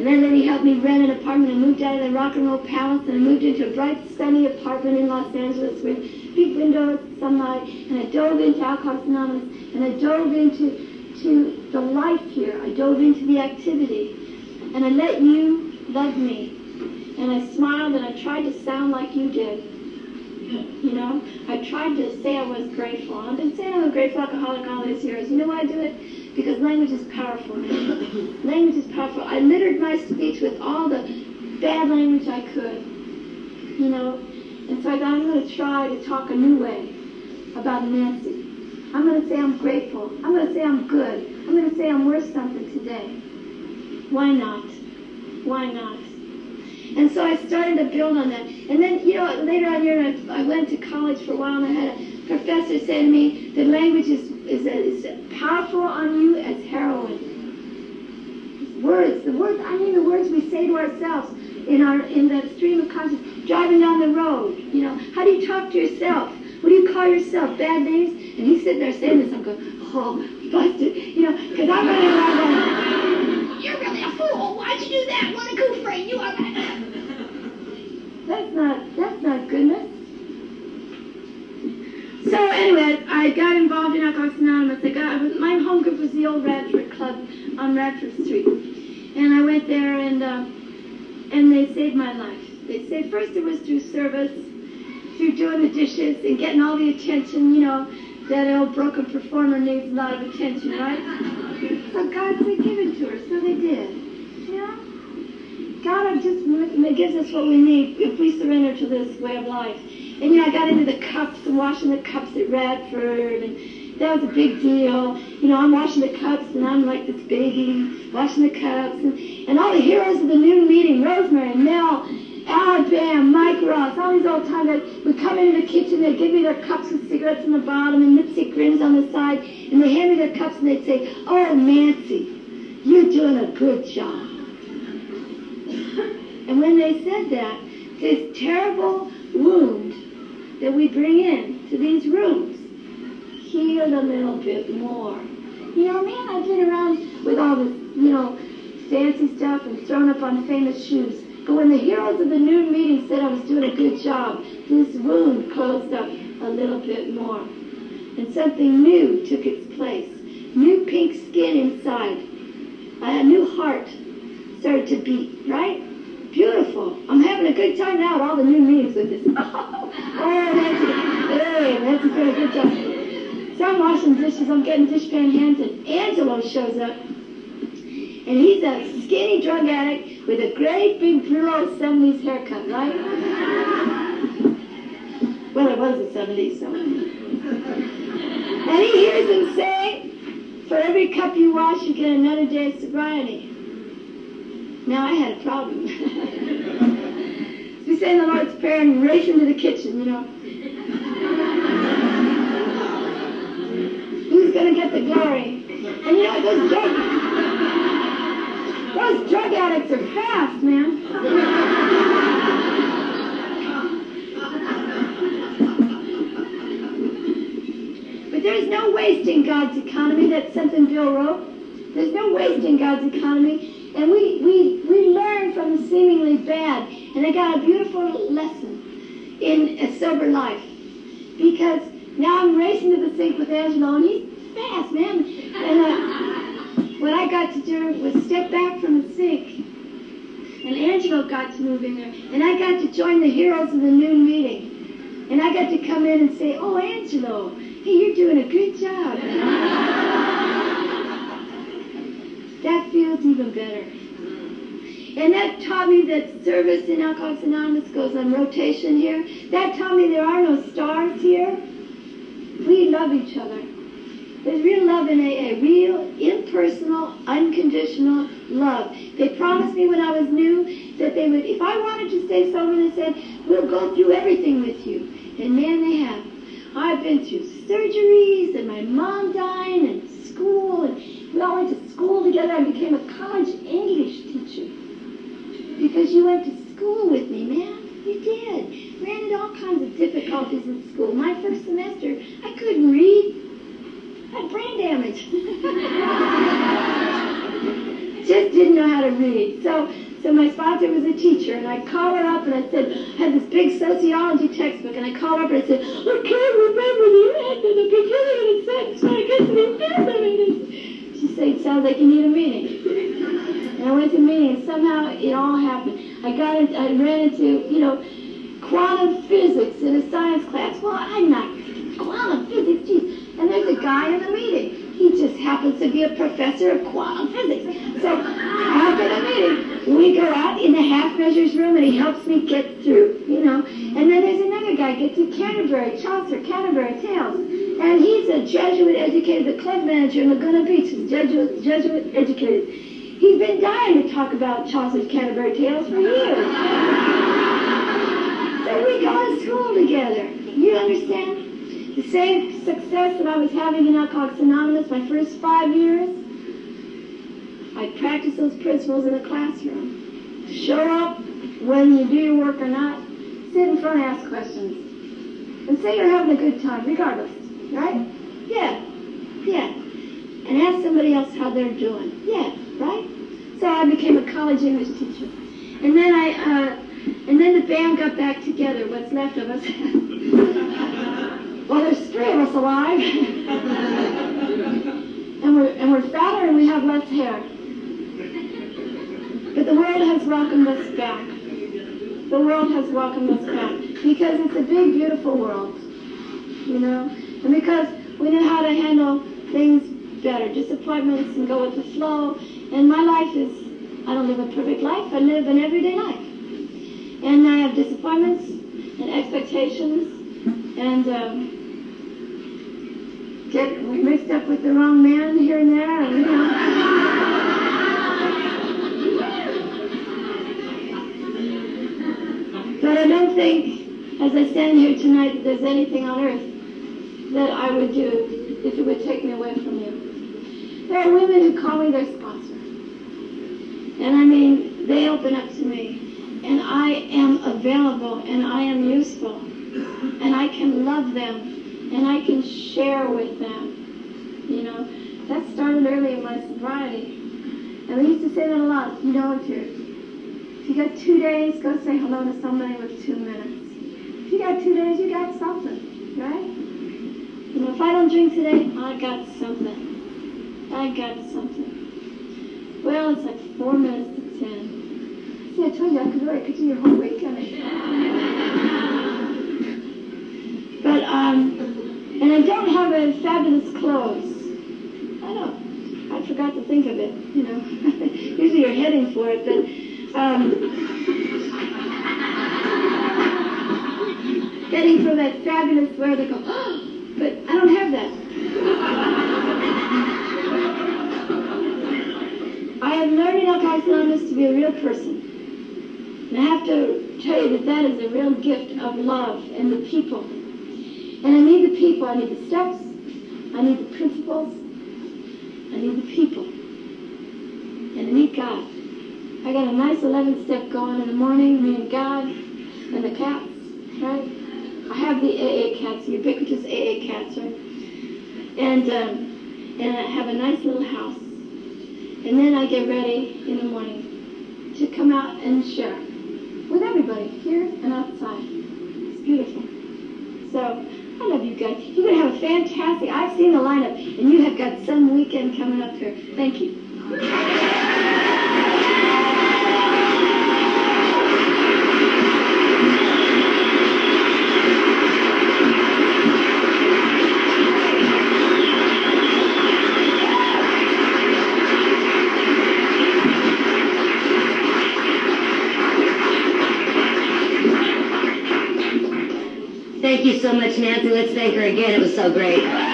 And then Lenny helped me rent an apartment and moved out of the rock and roll palace and moved into a bright, sunny apartment in Los Angeles with big windows, sunlight, and I dove into Alcoholics Anonymous and I dove into to the life here. I dove into the activity. And I let you love me And I smiled and I tried to sound like you did. You know, I tried to say I was grateful. I've been saying I'm a grateful alcoholic all these years. You know why I do it? Because language is powerful, language is powerful. I littered my speech with all the bad language I could. You know, and so I thought I'm going to try to talk a new way about Nancy. I'm going to say I'm grateful. I'm going to say I'm good. I'm going to say I'm worth something today. Why not? Why not? And so I started to build on that. And then, you know, later on here, I, went to college for a while, and I had a professor say to me that language is, is, is powerful on you as heroin. Words, the words, I mean the words we say to ourselves in our in the stream of consciousness, driving down the road. You know, how do you talk to yourself? What do you call yourself? Bad names? And he's sitting there saying this. I'm going, oh, busted. You know, because I'm running around going, You're really a fool. Why'd you do that? What a goof brain you are. that's not that's not goodness. So anyway, I got involved in Alcoholics Anonymous. I got my home group was the old Radford Club on Radford Street, and I went there and uh, and they saved my life. They said first it was through service, through doing the dishes and getting all the attention. You know, that old broken performer needs a lot of attention, right? So God said, give it to her. So they did. You know, God just gives us what we need if we surrender to this way of life. And you know, I got into the cups and washing the cups at Radford, and that was a big deal. You know, I'm washing the cups, and I'm like this baby washing the cups, and, and all the heroes of the noon meeting, Rosemary, Mel, Al Bam, Mike Ross, all these old time guys would come into the kitchen, they'd give me their cups with cigarettes in the bottom and lipstick grins on the side, and they'd hand me their cups and they'd say, Oh, Nancy, you're doing a good job. And when they said that, this terrible wound that we bring in to these rooms healed a little bit more. You know, man, I've been around with all this, you know, fancy stuff and thrown up on famous shoes. But when the heroes of the noon meeting said I was doing a good job, this wound closed up a little bit more. And something new took its place. New pink skin inside. A new heart started to beat, right? Beautiful. I'm having a good time now at all the new meetings with this. oh, Nancy. Hey, Nancy's doing a good job. So I'm washing dishes. I'm getting dishpan hands, and Angelo shows up. And he's a skinny drug addict with a great big Brillo 70s haircut, right? well, it was the 70s, so. And he hears him say, for every cup you wash, you get another day of sobriety. Now, I had a problem. we say the Lord's Prayer and race into the kitchen, you know. Who's going to get the glory? And you know, those drug, those drug addicts are fast, man. but there's no waste in God's economy. That's something Bill wrote. There's no waste in God's economy. And we, we, we learn from the seemingly bad. And I got a beautiful lesson in a sober life. Because now I'm racing to the sink with Angelo, and he's fast, man. And uh, what I got to do was step back from the sink. And Angelo got to move in there. And I got to join the heroes of the noon meeting. And I got to come in and say, oh, Angelo, hey, you're doing a good job. that feels even better. And that taught me that service in Alcoholics Anonymous goes on rotation here. That taught me there are no stars here. We love each other. There's real love in AA, real impersonal, unconditional love. They promised me when I was new that they would, if I wanted to stay sober, they said, we'll go through everything with you. And man, they have. I've been through surgeries and my mom dying and school, and we all went to school together. and became a college English teacher because you went to school with me, man. You did. Ran into all kinds of difficulties in school. My first semester, I couldn't read. I had brain damage. Just didn't know how to read. So, so my sponsor was a teacher, and I called her up and I said, I had this big sociology textbook, and I called her up and I said, I can't remember the end of the beginning of the sentence, so I get to the end of it. She said, it sounds like you need a meeting. And I went to the meeting, and somehow it all happened. I got in, I ran into, you know, quantum physics in a science class. Well, I'm not quantum physics, geez. And there's a guy in the meeting. He just happens to be a professor of quantum physics. So after the meeting, we go out in the half measures room and he helps me get through, you know. And then there's another guy gets to Canterbury, Chaucer, Canterbury Tales. And he's a Jesuit educated, the club manager in Laguna Beach is Jesuit, Jesuit educated. He's been dying to talk about Chaucer's Canterbury Tales for years. so we go to school together. You understand? The same success that I was having in Alcoholics Anonymous my first five years, I practice those principles in the classroom. Show up when you do your work or not. Sit in front and ask questions. And say you're having a good time, regardless. Right? Yeah. Yeah. And ask somebody else how they're doing. Yeah. Right? So I became a college English teacher. And then I, uh, and then the band got back together, what's left of us. well, there's three of us alive. and we're, and we're fatter and we have less hair. But the world has welcomed us back. The world has welcomed us back. Because it's a big, beautiful world. You know? And because we know how to handle things better, disappointments and go with the flow. And my life is, I don't live a perfect life, I live an everyday life. And I have disappointments and expectations and um, get mixed up with the wrong man here and there. And, you know. But I don't think, as I stand here tonight, that there's anything on earth that I would do if it would take me away from you. There are women who call me their sponsor. And I mean, they open up to me. And I am available and I am useful. And I can love them and I can share with them. You know, that started early in my sobriety. And we used to say that a lot. You know, if you're if you got two days, go say hello to somebody with two minutes. If you got two days, you got something, right? You know, if I don't drink today, I got something. I got something. Well, it's like four minutes to ten. See, I told you I could really could do your whole weekend. but um, and I don't have a fabulous clothes. I don't. I forgot to think of it. You know, usually you're heading for it, but. Um, getting from that fabulous where they go, but I don't have that. I have learned Alcoholics Anonymous to be a real person. And I have to tell you that that is a real gift of love and the people. And I need the people. I need the steps. I need the principles. I need the people. And I need God. I got a nice 11 step going in the morning, me and God and the cats, right? I have the AA the ubiquitous AA right? And, um, and I have a nice little house. And then I get ready in the morning to come out and share with everybody, here and outside. It's beautiful. So, I love you guys. You're to have a fantastic, I've seen the lineup, and you have got some weekend coming up here. Thank you so much, Nancy. Let's thank her again. It was so great.